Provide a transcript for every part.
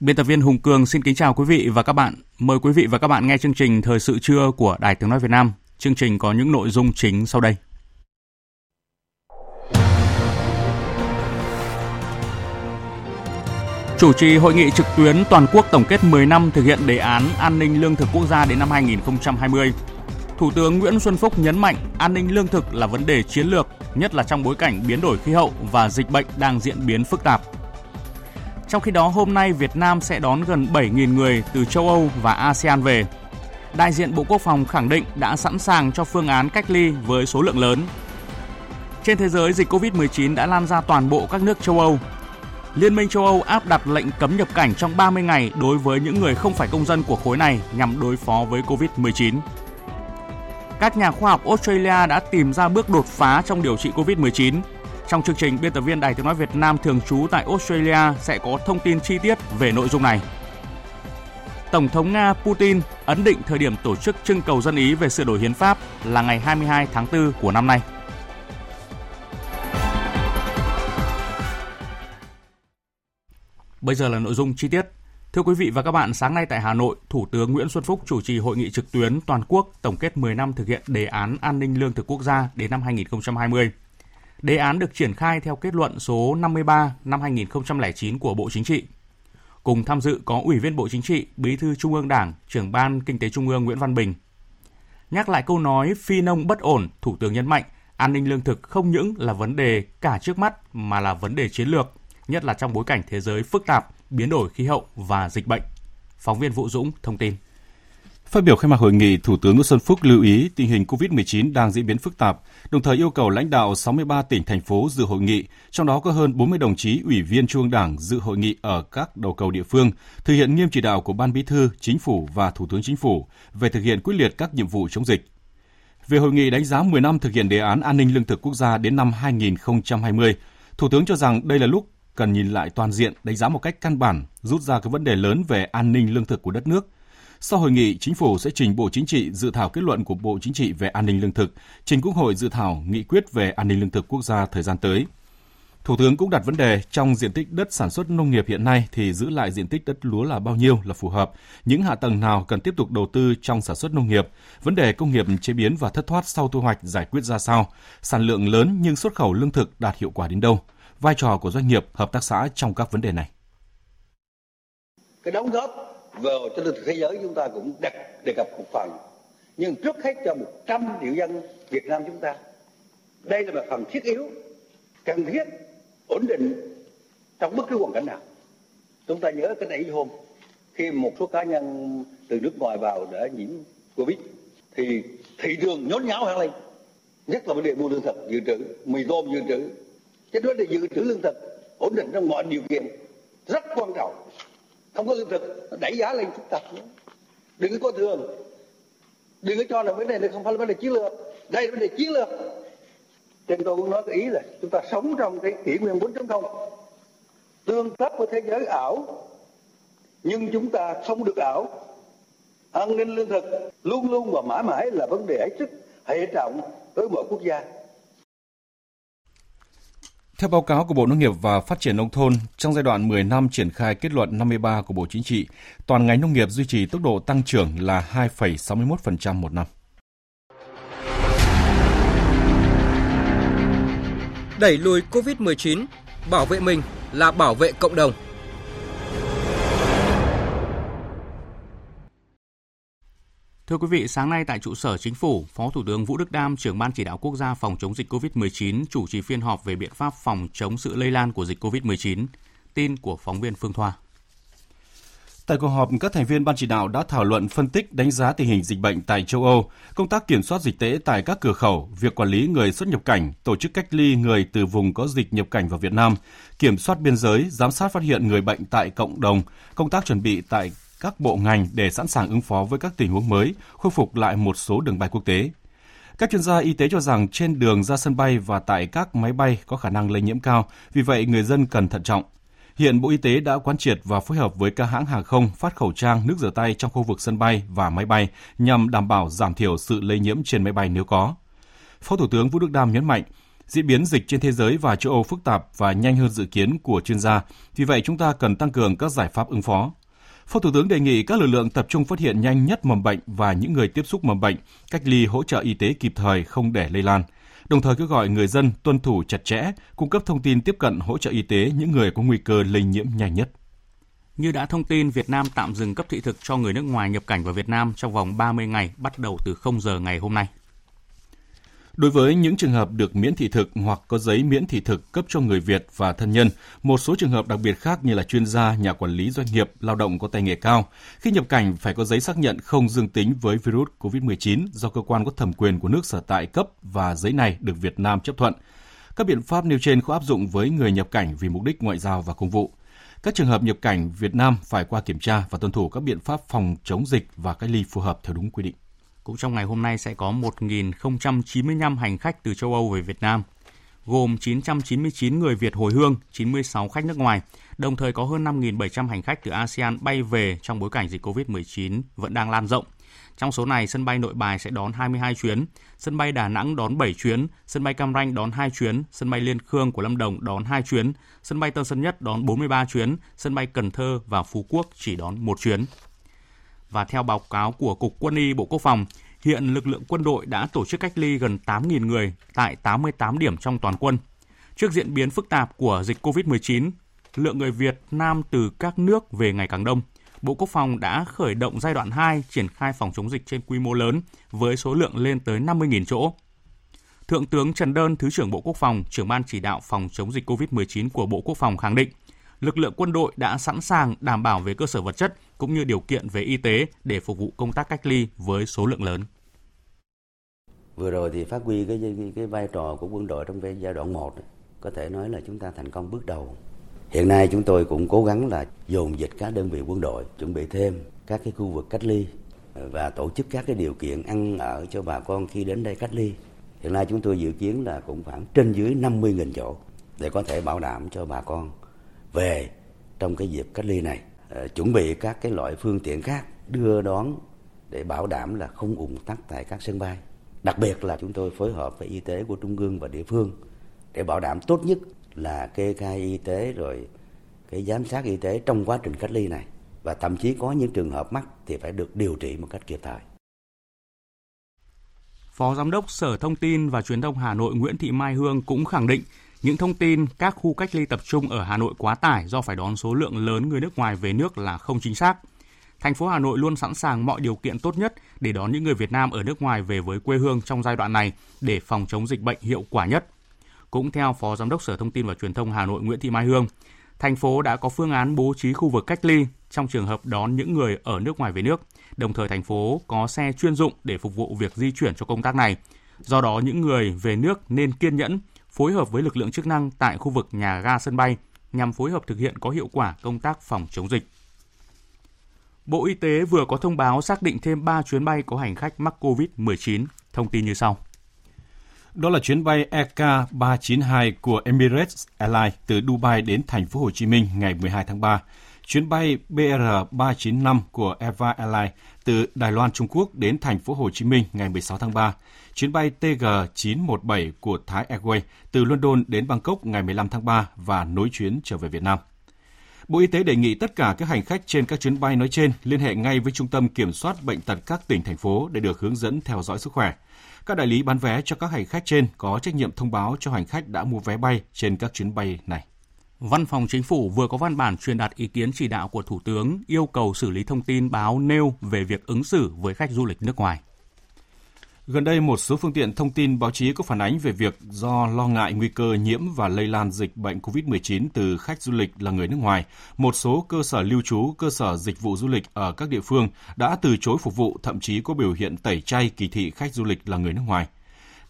Biên tập viên Hùng Cường xin kính chào quý vị và các bạn. Mời quý vị và các bạn nghe chương trình Thời sự trưa của Đài Tiếng Nói Việt Nam. Chương trình có những nội dung chính sau đây. Chủ trì hội nghị trực tuyến toàn quốc tổng kết 10 năm thực hiện đề án an ninh lương thực quốc gia đến năm 2020. Thủ tướng Nguyễn Xuân Phúc nhấn mạnh an ninh lương thực là vấn đề chiến lược, nhất là trong bối cảnh biến đổi khí hậu và dịch bệnh đang diễn biến phức tạp. Trong khi đó, hôm nay Việt Nam sẽ đón gần 7.000 người từ châu Âu và ASEAN về. Đại diện Bộ Quốc phòng khẳng định đã sẵn sàng cho phương án cách ly với số lượng lớn. Trên thế giới, dịch COVID-19 đã lan ra toàn bộ các nước châu Âu. Liên minh châu Âu áp đặt lệnh cấm nhập cảnh trong 30 ngày đối với những người không phải công dân của khối này nhằm đối phó với COVID-19. Các nhà khoa học Australia đã tìm ra bước đột phá trong điều trị COVID-19 trong chương trình, biên tập viên Đài Tiếng Nói Việt Nam thường trú tại Australia sẽ có thông tin chi tiết về nội dung này. Tổng thống Nga Putin ấn định thời điểm tổ chức trưng cầu dân Ý về sửa đổi hiến pháp là ngày 22 tháng 4 của năm nay. Bây giờ là nội dung chi tiết. Thưa quý vị và các bạn, sáng nay tại Hà Nội, Thủ tướng Nguyễn Xuân Phúc chủ trì hội nghị trực tuyến toàn quốc tổng kết 10 năm thực hiện đề án an ninh lương thực quốc gia đến năm 2020. Đề án được triển khai theo kết luận số 53 năm 2009 của Bộ Chính trị. Cùng tham dự có Ủy viên Bộ Chính trị, Bí thư Trung ương Đảng, trưởng ban Kinh tế Trung ương Nguyễn Văn Bình. Nhắc lại câu nói phi nông bất ổn, Thủ tướng nhấn mạnh an ninh lương thực không những là vấn đề cả trước mắt mà là vấn đề chiến lược, nhất là trong bối cảnh thế giới phức tạp, biến đổi khí hậu và dịch bệnh. Phóng viên Vũ Dũng thông tin. Phát biểu khai mạc hội nghị, Thủ tướng Nguyễn Xuân Phúc lưu ý tình hình COVID-19 đang diễn biến phức tạp, đồng thời yêu cầu lãnh đạo 63 tỉnh, thành phố dự hội nghị, trong đó có hơn 40 đồng chí ủy viên Trung ương Đảng dự hội nghị ở các đầu cầu địa phương, thực hiện nghiêm chỉ đạo của Ban Bí thư, Chính phủ và Thủ tướng Chính phủ về thực hiện quyết liệt các nhiệm vụ chống dịch. Về hội nghị đánh giá 10 năm thực hiện đề án an ninh lương thực quốc gia đến năm 2020, Thủ tướng cho rằng đây là lúc cần nhìn lại toàn diện, đánh giá một cách căn bản, rút ra các vấn đề lớn về an ninh lương thực của đất nước – sau hội nghị, Chính phủ sẽ trình Bộ Chính trị dự thảo kết luận của Bộ Chính trị về an ninh lương thực, trình Quốc hội dự thảo nghị quyết về an ninh lương thực quốc gia thời gian tới. Thủ tướng cũng đặt vấn đề trong diện tích đất sản xuất nông nghiệp hiện nay thì giữ lại diện tích đất lúa là bao nhiêu là phù hợp, những hạ tầng nào cần tiếp tục đầu tư trong sản xuất nông nghiệp, vấn đề công nghiệp chế biến và thất thoát sau thu hoạch giải quyết ra sao, sản lượng lớn nhưng xuất khẩu lương thực đạt hiệu quả đến đâu, vai trò của doanh nghiệp, hợp tác xã trong các vấn đề này. Cái đóng góp vào cho lương thực thế giới chúng ta cũng đặt đề cập một phần. Nhưng trước hết cho 100 triệu dân Việt Nam chúng ta, đây là một phần thiết yếu, cần thiết, ổn định trong bất cứ hoàn cảnh nào. Chúng ta nhớ cái này hôm, khi một số cá nhân từ nước ngoài vào để nhiễm covid, thì thị trường nhốn nháo hẳn lên. Nhất là vấn đề mua lương thực, dự trữ, mì tôm dự trữ. Cái đó là dự trữ lương thực ổn định trong mọi điều kiện rất quan trọng không có lương thực. Nó đẩy giá lên phức tạp nữa đừng có coi thường. Đừng có cho là vấn đề này không phải là vấn đề chiến lược. Đây là vấn đề chiến lược. Trên tôi cũng nói cái ý là chúng ta sống trong cái kỷ nguyên 4.0 tương tác với thế giới ảo. Nhưng chúng ta không được ảo. An ninh lương thực luôn luôn và mãi mãi là vấn đề hết sức hệ trọng với mọi quốc gia theo báo cáo của Bộ Nông nghiệp và Phát triển Nông thôn, trong giai đoạn 10 năm triển khai kết luận 53 của Bộ Chính trị, toàn ngành nông nghiệp duy trì tốc độ tăng trưởng là 2,61% một năm. Đẩy lùi COVID-19, bảo vệ mình là bảo vệ cộng đồng. Thưa quý vị, sáng nay tại trụ sở Chính phủ, Phó Thủ tướng Vũ Đức Đam, trưởng ban chỉ đạo quốc gia phòng chống dịch COVID-19 chủ trì phiên họp về biện pháp phòng chống sự lây lan của dịch COVID-19. Tin của phóng viên Phương Thoa. Tại cuộc họp, các thành viên ban chỉ đạo đã thảo luận phân tích đánh giá tình hình dịch bệnh tại châu Âu, công tác kiểm soát dịch tễ tại các cửa khẩu, việc quản lý người xuất nhập cảnh, tổ chức cách ly người từ vùng có dịch nhập cảnh vào Việt Nam, kiểm soát biên giới, giám sát phát hiện người bệnh tại cộng đồng, công tác chuẩn bị tại các bộ ngành để sẵn sàng ứng phó với các tình huống mới, khôi phục lại một số đường bay quốc tế. Các chuyên gia y tế cho rằng trên đường ra sân bay và tại các máy bay có khả năng lây nhiễm cao, vì vậy người dân cần thận trọng. Hiện Bộ Y tế đã quán triệt và phối hợp với các hãng hàng không phát khẩu trang, nước rửa tay trong khu vực sân bay và máy bay nhằm đảm bảo giảm thiểu sự lây nhiễm trên máy bay nếu có. Phó Thủ tướng Vũ Đức Đam nhấn mạnh, diễn biến dịch trên thế giới và châu Âu phức tạp và nhanh hơn dự kiến của chuyên gia, vì vậy chúng ta cần tăng cường các giải pháp ứng phó. Phó Thủ tướng đề nghị các lực lượng tập trung phát hiện nhanh nhất mầm bệnh và những người tiếp xúc mầm bệnh, cách ly hỗ trợ y tế kịp thời không để lây lan. Đồng thời kêu gọi người dân tuân thủ chặt chẽ, cung cấp thông tin tiếp cận hỗ trợ y tế những người có nguy cơ lây nhiễm nhanh nhất. Như đã thông tin, Việt Nam tạm dừng cấp thị thực cho người nước ngoài nhập cảnh vào Việt Nam trong vòng 30 ngày bắt đầu từ 0 giờ ngày hôm nay. Đối với những trường hợp được miễn thị thực hoặc có giấy miễn thị thực cấp cho người Việt và thân nhân, một số trường hợp đặc biệt khác như là chuyên gia, nhà quản lý doanh nghiệp, lao động có tay nghề cao, khi nhập cảnh phải có giấy xác nhận không dương tính với virus COVID-19 do cơ quan có thẩm quyền của nước sở tại cấp và giấy này được Việt Nam chấp thuận. Các biện pháp nêu trên không áp dụng với người nhập cảnh vì mục đích ngoại giao và công vụ. Các trường hợp nhập cảnh Việt Nam phải qua kiểm tra và tuân thủ các biện pháp phòng chống dịch và cách ly phù hợp theo đúng quy định. Cũng trong ngày hôm nay sẽ có 1.095 hành khách từ châu Âu về Việt Nam, gồm 999 người Việt hồi hương, 96 khách nước ngoài, đồng thời có hơn 5.700 hành khách từ ASEAN bay về trong bối cảnh dịch COVID-19 vẫn đang lan rộng. Trong số này, sân bay Nội Bài sẽ đón 22 chuyến, sân bay Đà Nẵng đón 7 chuyến, sân bay Cam Ranh đón 2 chuyến, sân bay Liên Khương của Lâm Đồng đón 2 chuyến, sân bay Tân Sơn Nhất đón 43 chuyến, sân bay Cần Thơ và Phú Quốc chỉ đón 1 chuyến. Và theo báo cáo của Cục Quân y Bộ Quốc phòng, hiện lực lượng quân đội đã tổ chức cách ly gần 8.000 người tại 88 điểm trong toàn quân. Trước diễn biến phức tạp của dịch COVID-19, lượng người Việt Nam từ các nước về ngày càng đông. Bộ Quốc phòng đã khởi động giai đoạn 2 triển khai phòng chống dịch trên quy mô lớn với số lượng lên tới 50.000 chỗ. Thượng tướng Trần Đơn, Thứ trưởng Bộ Quốc phòng, trưởng ban chỉ đạo phòng chống dịch COVID-19 của Bộ Quốc phòng khẳng định, lực lượng quân đội đã sẵn sàng đảm bảo về cơ sở vật chất cũng như điều kiện về y tế để phục vụ công tác cách ly với số lượng lớn. Vừa rồi thì phát huy cái, cái, cái vai trò của quân đội trong giai đoạn 1 có thể nói là chúng ta thành công bước đầu. Hiện nay chúng tôi cũng cố gắng là dồn dịch các đơn vị quân đội, chuẩn bị thêm các cái khu vực cách ly và tổ chức các cái điều kiện ăn ở cho bà con khi đến đây cách ly. Hiện nay chúng tôi dự kiến là cũng khoảng trên dưới 50.000 chỗ để có thể bảo đảm cho bà con về trong cái dịp cách ly này. Ờ, chuẩn bị các cái loại phương tiện khác đưa đón để bảo đảm là không ủng tắc tại các sân bay. Đặc biệt là chúng tôi phối hợp với y tế của trung ương và địa phương để bảo đảm tốt nhất là kê khai y tế rồi cái giám sát y tế trong quá trình cách ly này và thậm chí có những trường hợp mắc thì phải được điều trị một cách kịp thời. Phó Giám đốc Sở Thông tin và Truyền thông Hà Nội Nguyễn Thị Mai Hương cũng khẳng định những thông tin các khu cách ly tập trung ở Hà Nội quá tải do phải đón số lượng lớn người nước ngoài về nước là không chính xác. Thành phố Hà Nội luôn sẵn sàng mọi điều kiện tốt nhất để đón những người Việt Nam ở nước ngoài về với quê hương trong giai đoạn này để phòng chống dịch bệnh hiệu quả nhất. Cũng theo Phó Giám đốc Sở Thông tin và Truyền thông Hà Nội Nguyễn Thị Mai Hương, thành phố đã có phương án bố trí khu vực cách ly trong trường hợp đón những người ở nước ngoài về nước. Đồng thời thành phố có xe chuyên dụng để phục vụ việc di chuyển cho công tác này. Do đó những người về nước nên kiên nhẫn, phối hợp với lực lượng chức năng tại khu vực nhà ga sân bay nhằm phối hợp thực hiện có hiệu quả công tác phòng chống dịch. Bộ Y tế vừa có thông báo xác định thêm 3 chuyến bay có hành khách mắc COVID-19. Thông tin như sau. Đó là chuyến bay EK392 của Emirates Airlines từ Dubai đến thành phố Hồ Chí Minh ngày 12 tháng 3. Chuyến bay BR395 của Eva Airlines từ Đài Loan, Trung Quốc đến thành phố Hồ Chí Minh ngày 16 tháng 3. Chuyến bay TG917 của Thái Airways từ London đến Bangkok ngày 15 tháng 3 và nối chuyến trở về Việt Nam. Bộ Y tế đề nghị tất cả các hành khách trên các chuyến bay nói trên liên hệ ngay với Trung tâm Kiểm soát Bệnh tật các tỉnh, thành phố để được hướng dẫn theo dõi sức khỏe. Các đại lý bán vé cho các hành khách trên có trách nhiệm thông báo cho hành khách đã mua vé bay trên các chuyến bay này. Văn phòng Chính phủ vừa có văn bản truyền đạt ý kiến chỉ đạo của Thủ tướng yêu cầu xử lý thông tin báo nêu về việc ứng xử với khách du lịch nước ngoài. Gần đây, một số phương tiện thông tin báo chí có phản ánh về việc do lo ngại nguy cơ nhiễm và lây lan dịch bệnh COVID-19 từ khách du lịch là người nước ngoài, một số cơ sở lưu trú, cơ sở dịch vụ du lịch ở các địa phương đã từ chối phục vụ, thậm chí có biểu hiện tẩy chay kỳ thị khách du lịch là người nước ngoài –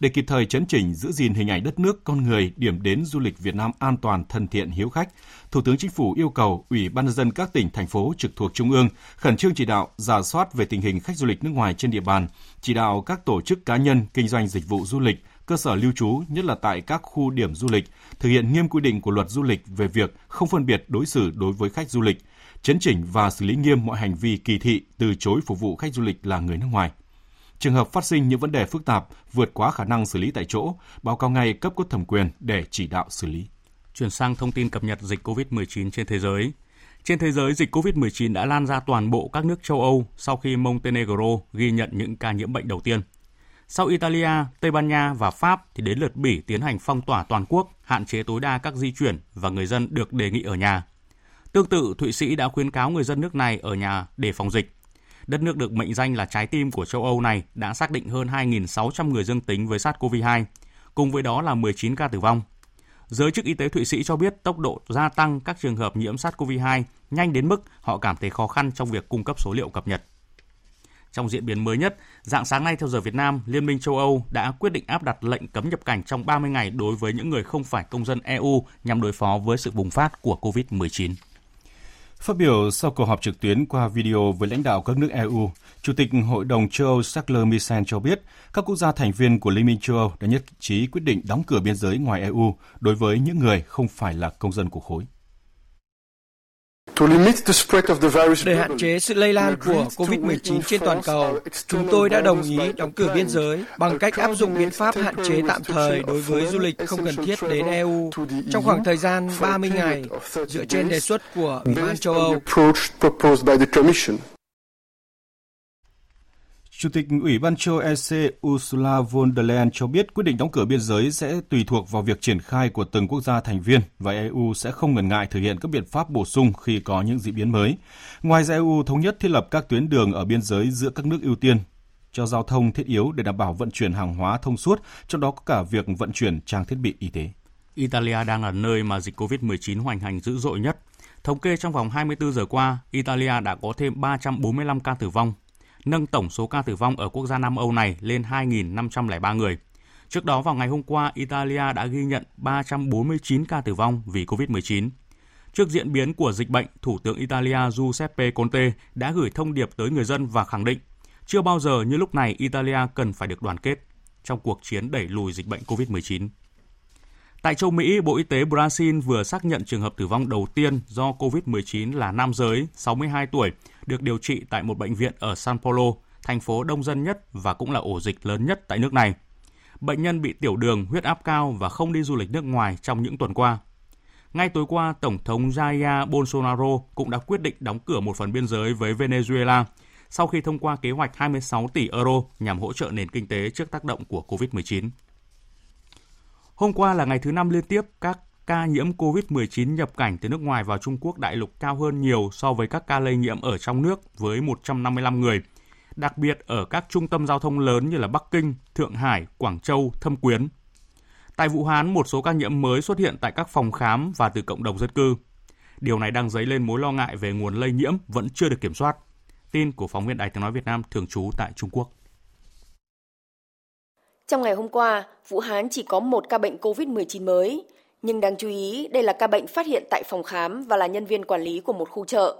để kịp thời chấn chỉnh giữ gìn hình ảnh đất nước, con người, điểm đến du lịch Việt Nam an toàn, thân thiện, hiếu khách, Thủ tướng Chính phủ yêu cầu Ủy ban nhân dân các tỉnh, thành phố trực thuộc Trung ương khẩn trương chỉ đạo giả soát về tình hình khách du lịch nước ngoài trên địa bàn, chỉ đạo các tổ chức cá nhân kinh doanh dịch vụ du lịch, cơ sở lưu trú, nhất là tại các khu điểm du lịch, thực hiện nghiêm quy định của luật du lịch về việc không phân biệt đối xử đối với khách du lịch, chấn chỉnh và xử lý nghiêm mọi hành vi kỳ thị, từ chối phục vụ khách du lịch là người nước ngoài. Trường hợp phát sinh những vấn đề phức tạp vượt quá khả năng xử lý tại chỗ, báo cáo ngay cấp có thẩm quyền để chỉ đạo xử lý. Chuyển sang thông tin cập nhật dịch COVID-19 trên thế giới. Trên thế giới, dịch COVID-19 đã lan ra toàn bộ các nước châu Âu sau khi Montenegro ghi nhận những ca nhiễm bệnh đầu tiên. Sau Italia, Tây Ban Nha và Pháp thì đến lượt Bỉ tiến hành phong tỏa toàn quốc, hạn chế tối đa các di chuyển và người dân được đề nghị ở nhà. Tương tự, Thụy Sĩ đã khuyến cáo người dân nước này ở nhà để phòng dịch. Đất nước được mệnh danh là trái tim của châu Âu này đã xác định hơn 2.600 người dương tính với SARS-CoV-2, cùng với đó là 19 ca tử vong. Giới chức y tế Thụy Sĩ cho biết tốc độ gia tăng các trường hợp nhiễm SARS-CoV-2 nhanh đến mức họ cảm thấy khó khăn trong việc cung cấp số liệu cập nhật. Trong diễn biến mới nhất, dạng sáng nay theo giờ Việt Nam, Liên minh châu Âu đã quyết định áp đặt lệnh cấm nhập cảnh trong 30 ngày đối với những người không phải công dân EU nhằm đối phó với sự bùng phát của COVID-19. Phát biểu sau cuộc họp trực tuyến qua video với lãnh đạo các nước EU, Chủ tịch Hội đồng châu Âu Charles Michel cho biết các quốc gia thành viên của Liên minh châu Âu đã nhất trí quyết định đóng cửa biên giới ngoài EU đối với những người không phải là công dân của khối. Để hạn chế sự lây lan của COVID-19 trên toàn cầu, chúng tôi đã đồng ý đóng cửa biên giới bằng cách áp dụng biện pháp hạn chế tạm thời đối với du lịch không cần thiết đến EU trong khoảng thời gian 30 ngày, dựa trên đề xuất của Ủy ban châu Âu. Chủ tịch Ủy ban châu EC Ursula von der Leyen cho biết quyết định đóng cửa biên giới sẽ tùy thuộc vào việc triển khai của từng quốc gia thành viên và EU sẽ không ngần ngại thực hiện các biện pháp bổ sung khi có những diễn biến mới. Ngoài ra EU thống nhất thiết lập các tuyến đường ở biên giới giữa các nước ưu tiên cho giao thông thiết yếu để đảm bảo vận chuyển hàng hóa thông suốt, trong đó có cả việc vận chuyển trang thiết bị y tế. Italia đang là nơi mà dịch COVID-19 hoành hành dữ dội nhất. Thống kê trong vòng 24 giờ qua, Italia đã có thêm 345 ca tử vong, nâng tổng số ca tử vong ở quốc gia Nam Âu này lên 2.503 người. Trước đó vào ngày hôm qua, Italia đã ghi nhận 349 ca tử vong vì COVID-19. Trước diễn biến của dịch bệnh, Thủ tướng Italia Giuseppe Conte đã gửi thông điệp tới người dân và khẳng định chưa bao giờ như lúc này Italia cần phải được đoàn kết trong cuộc chiến đẩy lùi dịch bệnh COVID-19. Tại châu Mỹ, Bộ Y tế Brazil vừa xác nhận trường hợp tử vong đầu tiên do COVID-19 là nam giới 62 tuổi được điều trị tại một bệnh viện ở San Paulo, thành phố đông dân nhất và cũng là ổ dịch lớn nhất tại nước này. Bệnh nhân bị tiểu đường, huyết áp cao và không đi du lịch nước ngoài trong những tuần qua. Ngay tối qua, Tổng thống Jair Bolsonaro cũng đã quyết định đóng cửa một phần biên giới với Venezuela sau khi thông qua kế hoạch 26 tỷ euro nhằm hỗ trợ nền kinh tế trước tác động của COVID-19. Hôm qua là ngày thứ năm liên tiếp các ca nhiễm COVID-19 nhập cảnh từ nước ngoài vào Trung Quốc đại lục cao hơn nhiều so với các ca lây nhiễm ở trong nước với 155 người, đặc biệt ở các trung tâm giao thông lớn như là Bắc Kinh, Thượng Hải, Quảng Châu, Thâm Quyến. Tại Vũ Hán, một số ca nhiễm mới xuất hiện tại các phòng khám và từ cộng đồng dân cư. Điều này đang dấy lên mối lo ngại về nguồn lây nhiễm vẫn chưa được kiểm soát. Tin của phóng viên Đài tiếng nói Việt Nam thường trú tại Trung Quốc. Trong ngày hôm qua, Vũ Hán chỉ có một ca bệnh COVID-19 mới, nhưng đáng chú ý đây là ca bệnh phát hiện tại phòng khám và là nhân viên quản lý của một khu chợ.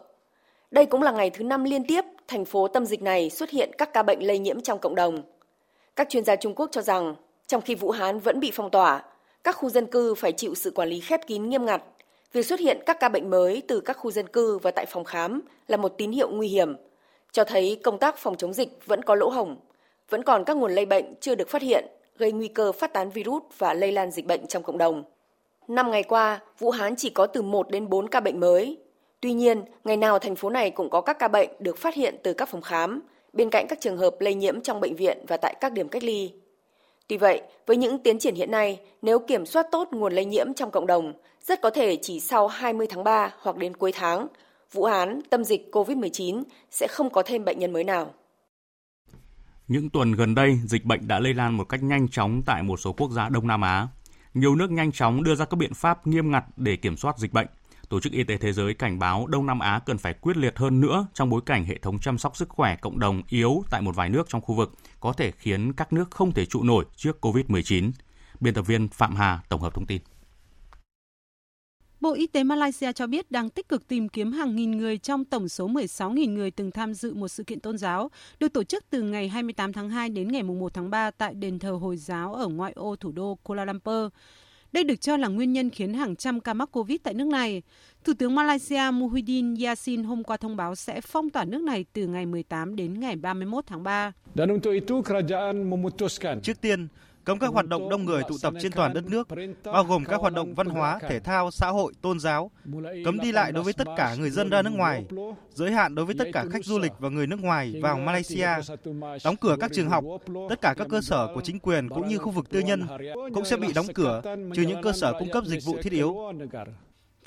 Đây cũng là ngày thứ năm liên tiếp thành phố tâm dịch này xuất hiện các ca bệnh lây nhiễm trong cộng đồng. Các chuyên gia Trung Quốc cho rằng, trong khi Vũ Hán vẫn bị phong tỏa, các khu dân cư phải chịu sự quản lý khép kín nghiêm ngặt. Việc xuất hiện các ca bệnh mới từ các khu dân cư và tại phòng khám là một tín hiệu nguy hiểm, cho thấy công tác phòng chống dịch vẫn có lỗ hổng vẫn còn các nguồn lây bệnh chưa được phát hiện, gây nguy cơ phát tán virus và lây lan dịch bệnh trong cộng đồng. Năm ngày qua, Vũ Hán chỉ có từ 1 đến 4 ca bệnh mới. Tuy nhiên, ngày nào thành phố này cũng có các ca bệnh được phát hiện từ các phòng khám, bên cạnh các trường hợp lây nhiễm trong bệnh viện và tại các điểm cách ly. Tuy vậy, với những tiến triển hiện nay, nếu kiểm soát tốt nguồn lây nhiễm trong cộng đồng, rất có thể chỉ sau 20 tháng 3 hoặc đến cuối tháng, Vũ Hán, tâm dịch COVID-19 sẽ không có thêm bệnh nhân mới nào. Những tuần gần đây, dịch bệnh đã lây lan một cách nhanh chóng tại một số quốc gia Đông Nam Á. Nhiều nước nhanh chóng đưa ra các biện pháp nghiêm ngặt để kiểm soát dịch bệnh. Tổ chức Y tế Thế giới cảnh báo Đông Nam Á cần phải quyết liệt hơn nữa trong bối cảnh hệ thống chăm sóc sức khỏe cộng đồng yếu tại một vài nước trong khu vực, có thể khiến các nước không thể trụ nổi trước COVID-19. Biên tập viên Phạm Hà tổng hợp thông tin. Bộ Y tế Malaysia cho biết đang tích cực tìm kiếm hàng nghìn người trong tổng số 16.000 người từng tham dự một sự kiện tôn giáo được tổ chức từ ngày 28 tháng 2 đến ngày 1 tháng 3 tại đền thờ Hồi giáo ở ngoại ô thủ đô Kuala Lumpur. Đây được cho là nguyên nhân khiến hàng trăm ca mắc Covid tại nước này. Thủ tướng Malaysia Muhyiddin Yassin hôm qua thông báo sẽ phong tỏa nước này từ ngày 18 đến ngày 31 tháng 3. Trước tiên, cấm các hoạt động đông người tụ tập trên toàn đất nước, bao gồm các hoạt động văn hóa, thể thao, xã hội, tôn giáo, cấm đi lại đối với tất cả người dân ra nước ngoài, giới hạn đối với tất cả khách du lịch và người nước ngoài vào Malaysia, đóng cửa các trường học, tất cả các cơ sở của chính quyền cũng như khu vực tư nhân cũng sẽ bị đóng cửa, trừ những cơ sở cung cấp dịch vụ thiết yếu.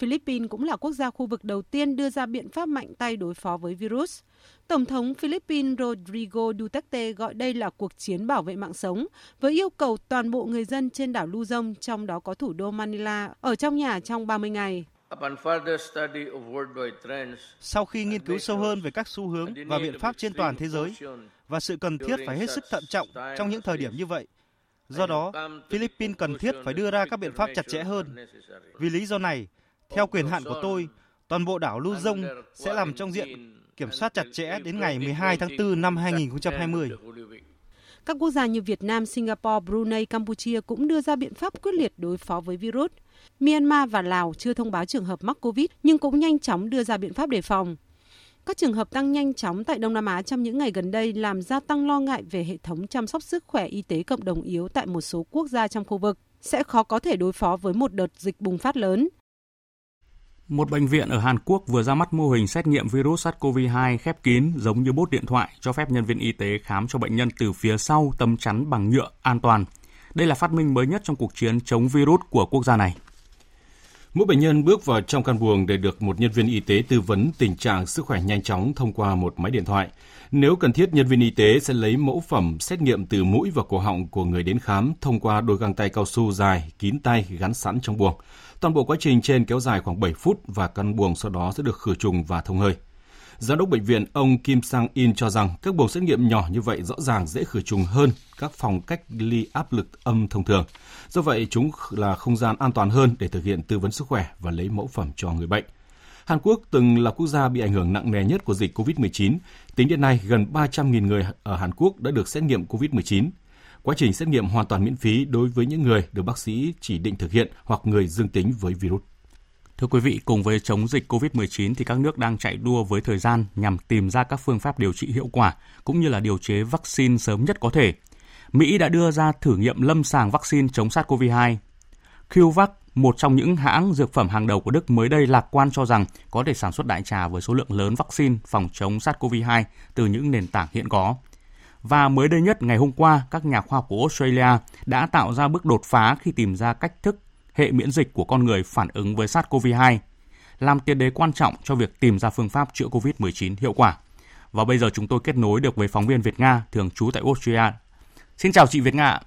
Philippines cũng là quốc gia khu vực đầu tiên đưa ra biện pháp mạnh tay đối phó với virus. Tổng thống Philippines Rodrigo Duterte gọi đây là cuộc chiến bảo vệ mạng sống, với yêu cầu toàn bộ người dân trên đảo Luzon, trong đó có thủ đô Manila, ở trong nhà trong 30 ngày. Sau khi nghiên cứu sâu hơn về các xu hướng và biện pháp trên toàn thế giới và sự cần thiết phải hết sức thận trọng trong những thời điểm như vậy, do đó Philippines cần thiết phải đưa ra các biện pháp chặt chẽ hơn. Vì lý do này, theo quyền hạn của tôi, toàn bộ đảo Luzon sẽ nằm trong diện kiểm soát chặt chẽ đến ngày 12 tháng 4 năm 2020. Các quốc gia như Việt Nam, Singapore, Brunei, Campuchia cũng đưa ra biện pháp quyết liệt đối phó với virus. Myanmar và Lào chưa thông báo trường hợp mắc COVID nhưng cũng nhanh chóng đưa ra biện pháp đề phòng. Các trường hợp tăng nhanh chóng tại Đông Nam Á trong những ngày gần đây làm gia tăng lo ngại về hệ thống chăm sóc sức khỏe y tế cộng đồng yếu tại một số quốc gia trong khu vực, sẽ khó có thể đối phó với một đợt dịch bùng phát lớn. Một bệnh viện ở Hàn Quốc vừa ra mắt mô hình xét nghiệm virus SARS-CoV-2 khép kín giống như bốt điện thoại cho phép nhân viên y tế khám cho bệnh nhân từ phía sau tấm chắn bằng nhựa an toàn. Đây là phát minh mới nhất trong cuộc chiến chống virus của quốc gia này. Mỗi bệnh nhân bước vào trong căn buồng để được một nhân viên y tế tư vấn tình trạng sức khỏe nhanh chóng thông qua một máy điện thoại. Nếu cần thiết, nhân viên y tế sẽ lấy mẫu phẩm xét nghiệm từ mũi và cổ họng của người đến khám thông qua đôi găng tay cao su dài, kín tay gắn sẵn trong buồng. Toàn bộ quá trình trên kéo dài khoảng 7 phút và căn buồng sau đó sẽ được khử trùng và thông hơi. Giám đốc bệnh viện ông Kim Sang In cho rằng các buồng xét nghiệm nhỏ như vậy rõ ràng dễ khử trùng hơn các phòng cách ly áp lực âm thông thường. Do vậy, chúng là không gian an toàn hơn để thực hiện tư vấn sức khỏe và lấy mẫu phẩm cho người bệnh. Hàn Quốc từng là quốc gia bị ảnh hưởng nặng nề nhất của dịch COVID-19. Tính đến nay, gần 300.000 người ở Hàn Quốc đã được xét nghiệm COVID-19. Quá trình xét nghiệm hoàn toàn miễn phí đối với những người được bác sĩ chỉ định thực hiện hoặc người dương tính với virus. Thưa quý vị, cùng với chống dịch COVID-19 thì các nước đang chạy đua với thời gian nhằm tìm ra các phương pháp điều trị hiệu quả cũng như là điều chế vaccine sớm nhất có thể. Mỹ đã đưa ra thử nghiệm lâm sàng vaccine chống SARS-CoV-2. CureVac, một trong những hãng dược phẩm hàng đầu của Đức mới đây lạc quan cho rằng có thể sản xuất đại trà với số lượng lớn vaccine phòng chống SARS-CoV-2 từ những nền tảng hiện có. Và mới đây nhất ngày hôm qua, các nhà khoa học của Australia đã tạo ra bước đột phá khi tìm ra cách thức hệ miễn dịch của con người phản ứng với SARS-CoV-2, làm tiền đề quan trọng cho việc tìm ra phương pháp chữa COVID-19 hiệu quả. Và bây giờ chúng tôi kết nối được với phóng viên Việt Nga thường trú tại Australia. Xin chào chị Việt Nga.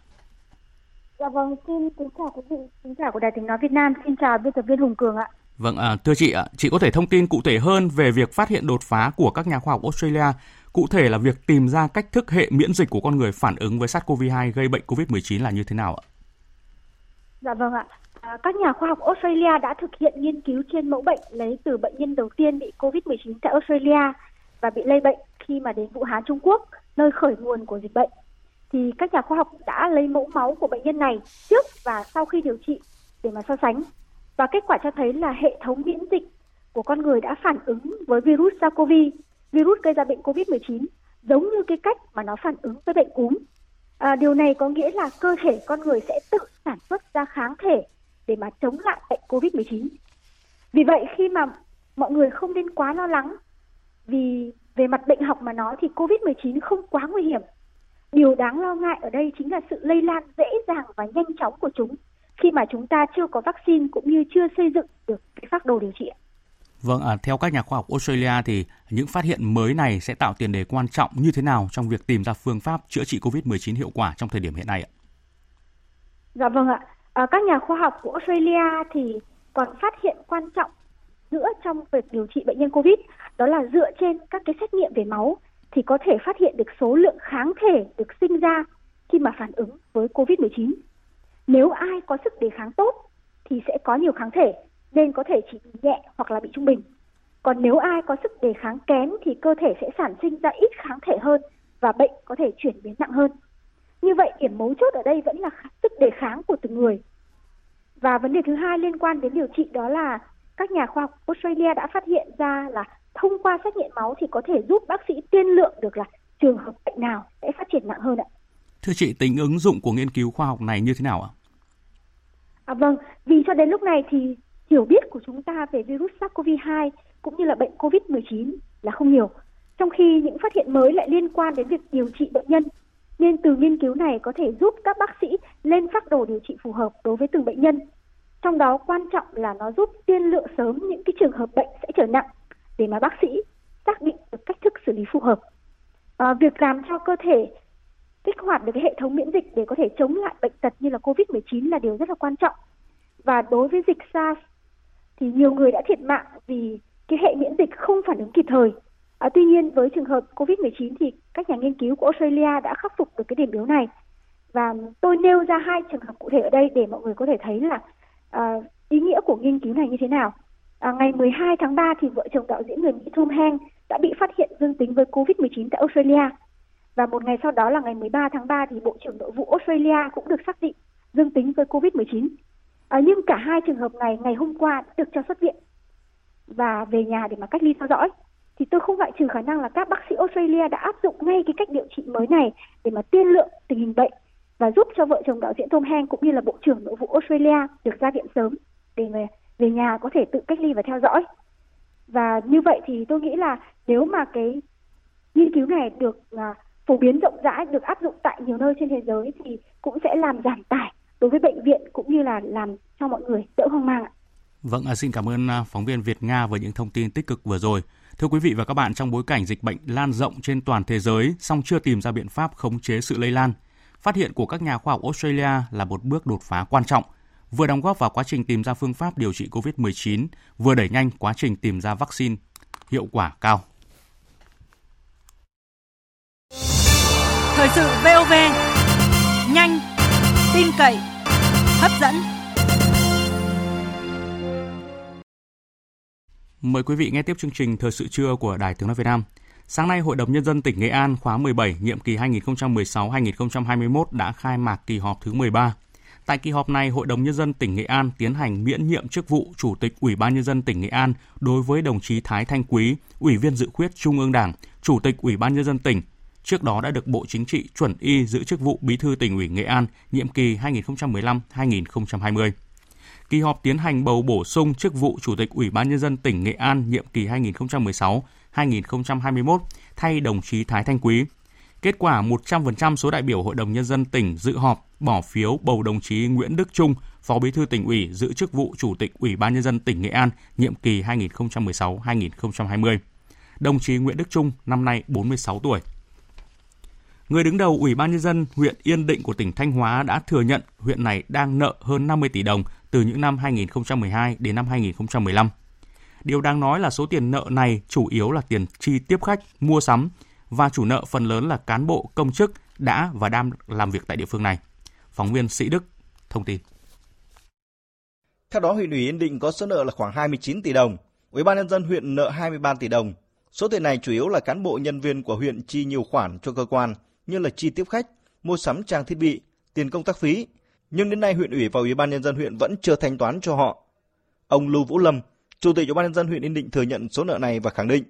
Dạ vâng, xin kính chào quý vị, kính chào của Đài Tiếng Nói Việt Nam, xin chào biên tập viên Hùng Cường ạ. Vâng, à, thưa chị ạ, chị có thể thông tin cụ thể hơn về việc phát hiện đột phá của các nhà khoa học Australia, cụ thể là việc tìm ra cách thức hệ miễn dịch của con người phản ứng với SARS-CoV-2 gây bệnh COVID-19 là như thế nào ạ? Dạ vâng ạ. À, các nhà khoa học Australia đã thực hiện nghiên cứu trên mẫu bệnh lấy từ bệnh nhân đầu tiên bị COVID-19 tại Australia và bị lây bệnh khi mà đến Vũ Hán, Trung Quốc, nơi khởi nguồn của dịch bệnh. Thì các nhà khoa học đã lấy mẫu máu của bệnh nhân này trước và sau khi điều trị để mà so sánh. Và kết quả cho thấy là hệ thống miễn dịch của con người đã phản ứng với virus SARS-CoV, virus gây ra bệnh COVID-19, giống như cái cách mà nó phản ứng với bệnh cúm. À, điều này có nghĩa là cơ thể con người sẽ tự sản xuất ra kháng thể để mà chống lại bệnh COVID-19. Vì vậy khi mà mọi người không nên quá lo lắng vì về mặt bệnh học mà nói thì COVID-19 không quá nguy hiểm. Điều đáng lo ngại ở đây chính là sự lây lan dễ dàng và nhanh chóng của chúng khi mà chúng ta chưa có vaccine cũng như chưa xây dựng được cái phác đồ điều trị. Vâng, à, theo các nhà khoa học Australia thì những phát hiện mới này sẽ tạo tiền đề quan trọng như thế nào trong việc tìm ra phương pháp chữa trị COVID-19 hiệu quả trong thời điểm hiện nay ạ? Dạ vâng ạ. À, các nhà khoa học của Australia thì còn phát hiện quan trọng nữa trong việc điều trị bệnh nhân COVID đó là dựa trên các cái xét nghiệm về máu thì có thể phát hiện được số lượng kháng thể được sinh ra khi mà phản ứng với COVID-19. Nếu ai có sức đề kháng tốt thì sẽ có nhiều kháng thể nên có thể chỉ bị nhẹ hoặc là bị trung bình. Còn nếu ai có sức đề kháng kém thì cơ thể sẽ sản sinh ra ít kháng thể hơn và bệnh có thể chuyển biến nặng hơn. Như vậy điểm mấu chốt ở đây vẫn là sức đề kháng của từng người. Và vấn đề thứ hai liên quan đến điều trị đó là các nhà khoa học Australia đã phát hiện ra là thông qua xét nghiệm máu thì có thể giúp bác sĩ tiên lượng được là trường hợp bệnh nào sẽ phát triển nặng hơn ạ. Thưa chị, tính ứng dụng của nghiên cứu khoa học này như thế nào ạ? À vâng, vì cho đến lúc này thì hiểu biết của chúng ta về virus SARS-CoV-2 cũng như là bệnh COVID-19 là không nhiều. Trong khi những phát hiện mới lại liên quan đến việc điều trị bệnh nhân, nên từ nghiên cứu này có thể giúp các bác sĩ lên phác đồ điều trị phù hợp đối với từng bệnh nhân. Trong đó quan trọng là nó giúp tiên lượng sớm những cái trường hợp bệnh sẽ trở nặng để mà bác sĩ xác định được cách thức xử lý phù hợp. À, việc làm cho cơ thể kích hoạt được cái hệ thống miễn dịch để có thể chống lại bệnh tật như là COVID-19 là điều rất là quan trọng. Và đối với dịch SARS thì nhiều người đã thiệt mạng vì cái hệ miễn dịch không phản ứng kịp thời. À, tuy nhiên với trường hợp COVID-19 thì các nhà nghiên cứu của Australia đã khắc phục được cái điểm yếu này. Và tôi nêu ra hai trường hợp cụ thể ở đây để mọi người có thể thấy là à, ý nghĩa của nghiên cứu này như thế nào. À, ngày 12 tháng 3 thì vợ chồng đạo diễn người Mỹ Tom Hanks đã bị phát hiện dương tính với COVID-19 tại Australia. Và một ngày sau đó là ngày 13 tháng 3 thì Bộ trưởng Nội vụ Australia cũng được xác định dương tính với COVID-19. À, nhưng cả hai trường hợp này ngày hôm qua đã được cho xuất viện và về nhà để mà cách ly theo dõi. Thì tôi không loại trừ khả năng là các bác sĩ Australia đã áp dụng ngay cái cách điều trị mới này để mà tiên lượng tình hình bệnh và giúp cho vợ chồng đạo diễn Tom Hanks cũng như là Bộ trưởng Nội vụ Australia được ra viện sớm để về, về nhà có thể tự cách ly và theo dõi. Và như vậy thì tôi nghĩ là nếu mà cái nghiên cứu này được uh, phổ biến rộng rãi, được áp dụng tại nhiều nơi trên thế giới thì cũng sẽ làm giảm tải đối với bệnh viện cũng như là làm cho mọi người đỡ hoang mang ạ. Vâng, à, xin cảm ơn à, phóng viên Việt Nga với những thông tin tích cực vừa rồi. Thưa quý vị và các bạn, trong bối cảnh dịch bệnh lan rộng trên toàn thế giới, song chưa tìm ra biện pháp khống chế sự lây lan, phát hiện của các nhà khoa học Australia là một bước đột phá quan trọng, vừa đóng góp vào quá trình tìm ra phương pháp điều trị COVID-19, vừa đẩy nhanh quá trình tìm ra vaccine hiệu quả cao. Thời sự VOV, nhanh, tin cậy, hấp dẫn. Mời quý vị nghe tiếp chương trình Thời sự trưa của Đài Tiếng Nói Việt Nam. Sáng nay, Hội đồng Nhân dân tỉnh Nghệ An khóa 17, nhiệm kỳ 2016-2021 đã khai mạc kỳ họp thứ 13. Tại kỳ họp này, Hội đồng Nhân dân tỉnh Nghệ An tiến hành miễn nhiệm chức vụ Chủ tịch Ủy ban Nhân dân tỉnh Nghệ An đối với đồng chí Thái Thanh Quý, Ủy viên dự khuyết Trung ương Đảng, Chủ tịch Ủy ban Nhân dân tỉnh, trước đó đã được Bộ Chính trị chuẩn y giữ chức vụ Bí thư tỉnh ủy Nghệ An nhiệm kỳ 2015-2020. Kỳ họp tiến hành bầu bổ sung chức vụ Chủ tịch Ủy ban Nhân dân tỉnh Nghệ An nhiệm kỳ 2016-2021 thay đồng chí Thái Thanh Quý. Kết quả 100% số đại biểu Hội đồng Nhân dân tỉnh dự họp bỏ phiếu bầu đồng chí Nguyễn Đức Trung, Phó Bí thư tỉnh ủy giữ chức vụ Chủ tịch Ủy ban Nhân dân tỉnh Nghệ An nhiệm kỳ 2016-2020. Đồng chí Nguyễn Đức Trung năm nay 46 tuổi. Người đứng đầu Ủy ban Nhân dân huyện Yên Định của tỉnh Thanh Hóa đã thừa nhận huyện này đang nợ hơn 50 tỷ đồng từ những năm 2012 đến năm 2015. Điều đáng nói là số tiền nợ này chủ yếu là tiền chi tiếp khách, mua sắm và chủ nợ phần lớn là cán bộ công chức đã và đang làm việc tại địa phương này. Phóng viên Sĩ Đức thông tin. Theo đó, huyện ủy Yên Định có số nợ là khoảng 29 tỷ đồng, Ủy ban nhân dân huyện nợ 23 tỷ đồng. Số tiền này chủ yếu là cán bộ nhân viên của huyện chi nhiều khoản cho cơ quan như là chi tiếp khách, mua sắm trang thiết bị, tiền công tác phí, nhưng đến nay huyện ủy và ủy ban nhân dân huyện vẫn chưa thanh toán cho họ. Ông Lưu Vũ Lâm, chủ tịch ủy ban nhân dân huyện Yên Định thừa nhận số nợ này và khẳng định,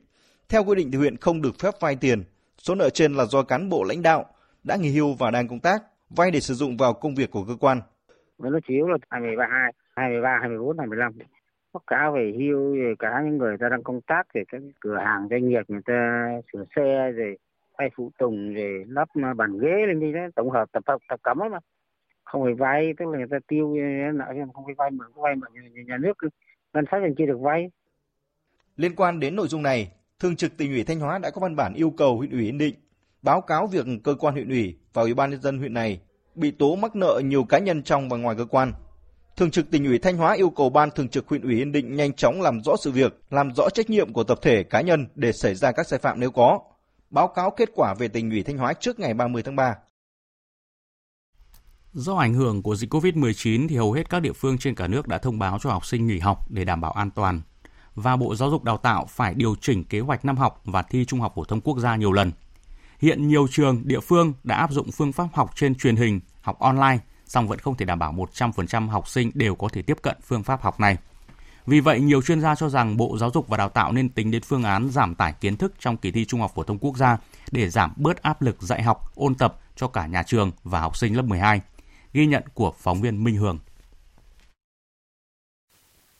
theo quy định thì huyện không được phép vay tiền, số nợ trên là do cán bộ lãnh đạo đã nghỉ hưu và đang công tác vay để sử dụng vào công việc của cơ quan. Với Nó chiếu là 232, 23, 24, 25 tất cả về hưu rồi cả những người ta đang công tác thì các cửa hàng doanh nghiệp người ta sửa xe rồi vay phụ tùng rồi lắp à, bàn ghế lên đi đó tổng hợp tập tập, tập cấm mà. Không phải vay tức là người ta tiêu à, nợ không phải vay mượn vay mượn nhà, nhà nước ngân sách còn chưa được vay liên quan đến nội dung này thường trực tỉnh ủy thanh hóa đã có văn bản yêu cầu huyện ủy yên định báo cáo việc cơ quan huyện ủy và ủy ban nhân dân huyện này bị tố mắc nợ nhiều cá nhân trong và ngoài cơ quan. Thường trực tỉnh ủy Thanh Hóa yêu cầu Ban Thường trực huyện ủy Yên Định nhanh chóng làm rõ sự việc, làm rõ trách nhiệm của tập thể cá nhân để xảy ra các sai phạm nếu có. Báo cáo kết quả về tỉnh ủy Thanh Hóa trước ngày 30 tháng 3. Do ảnh hưởng của dịch COVID-19 thì hầu hết các địa phương trên cả nước đã thông báo cho học sinh nghỉ học để đảm bảo an toàn. Và Bộ Giáo dục Đào tạo phải điều chỉnh kế hoạch năm học và thi Trung học phổ thông quốc gia nhiều lần. Hiện nhiều trường, địa phương đã áp dụng phương pháp học trên truyền hình, học online song vẫn không thể đảm bảo 100% học sinh đều có thể tiếp cận phương pháp học này. Vì vậy, nhiều chuyên gia cho rằng Bộ Giáo dục và Đào tạo nên tính đến phương án giảm tải kiến thức trong kỳ thi Trung học phổ thông quốc gia để giảm bớt áp lực dạy học, ôn tập cho cả nhà trường và học sinh lớp 12. Ghi nhận của phóng viên Minh Hường.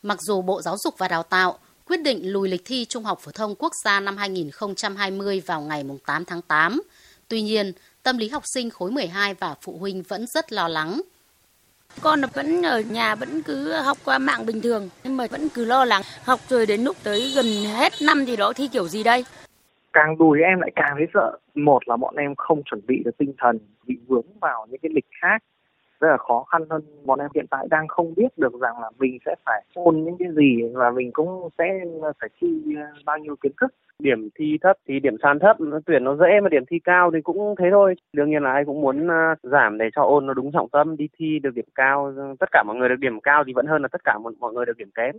Mặc dù Bộ Giáo dục và Đào tạo quyết định lùi lịch thi Trung học phổ thông quốc gia năm 2020 vào ngày 8 tháng 8, tuy nhiên, tâm lý học sinh khối 12 và phụ huynh vẫn rất lo lắng. Con vẫn ở nhà, vẫn cứ học qua mạng bình thường, nhưng mà vẫn cứ lo lắng học rồi đến lúc tới gần hết năm thì đó thi kiểu gì đây? Càng đùi em lại càng thấy sợ. Một là bọn em không chuẩn bị được tinh thần, bị vướng vào những cái lịch khác rất là khó khăn hơn bọn em hiện tại đang không biết được rằng là mình sẽ phải ôn những cái gì và mình cũng sẽ phải thi bao nhiêu kiến thức. Điểm thi thấp thì điểm sàn thấp tuyển nó dễ mà điểm thi cao thì cũng thế thôi. Đương nhiên là ai cũng muốn à, giảm để cho ôn nó đúng trọng tâm đi thi được điểm cao tất cả mọi người được điểm cao thì vẫn hơn là tất cả mọi người được điểm kém.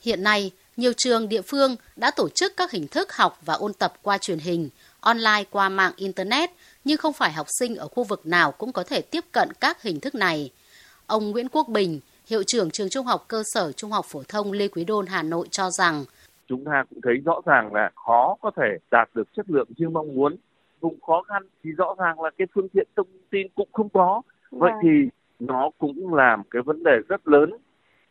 Hiện nay, nhiều trường địa phương đã tổ chức các hình thức học và ôn tập qua truyền hình, online qua mạng Internet, nhưng không phải học sinh ở khu vực nào cũng có thể tiếp cận các hình thức này. Ông Nguyễn Quốc Bình, hiệu trưởng trường trung học cơ sở trung học phổ thông Lê Quý Đôn Hà Nội cho rằng chúng ta cũng thấy rõ ràng là khó có thể đạt được chất lượng như mong muốn. Vùng khó khăn thì rõ ràng là cái phương tiện thông tin cũng không có. Vậy thì nó cũng là một cái vấn đề rất lớn.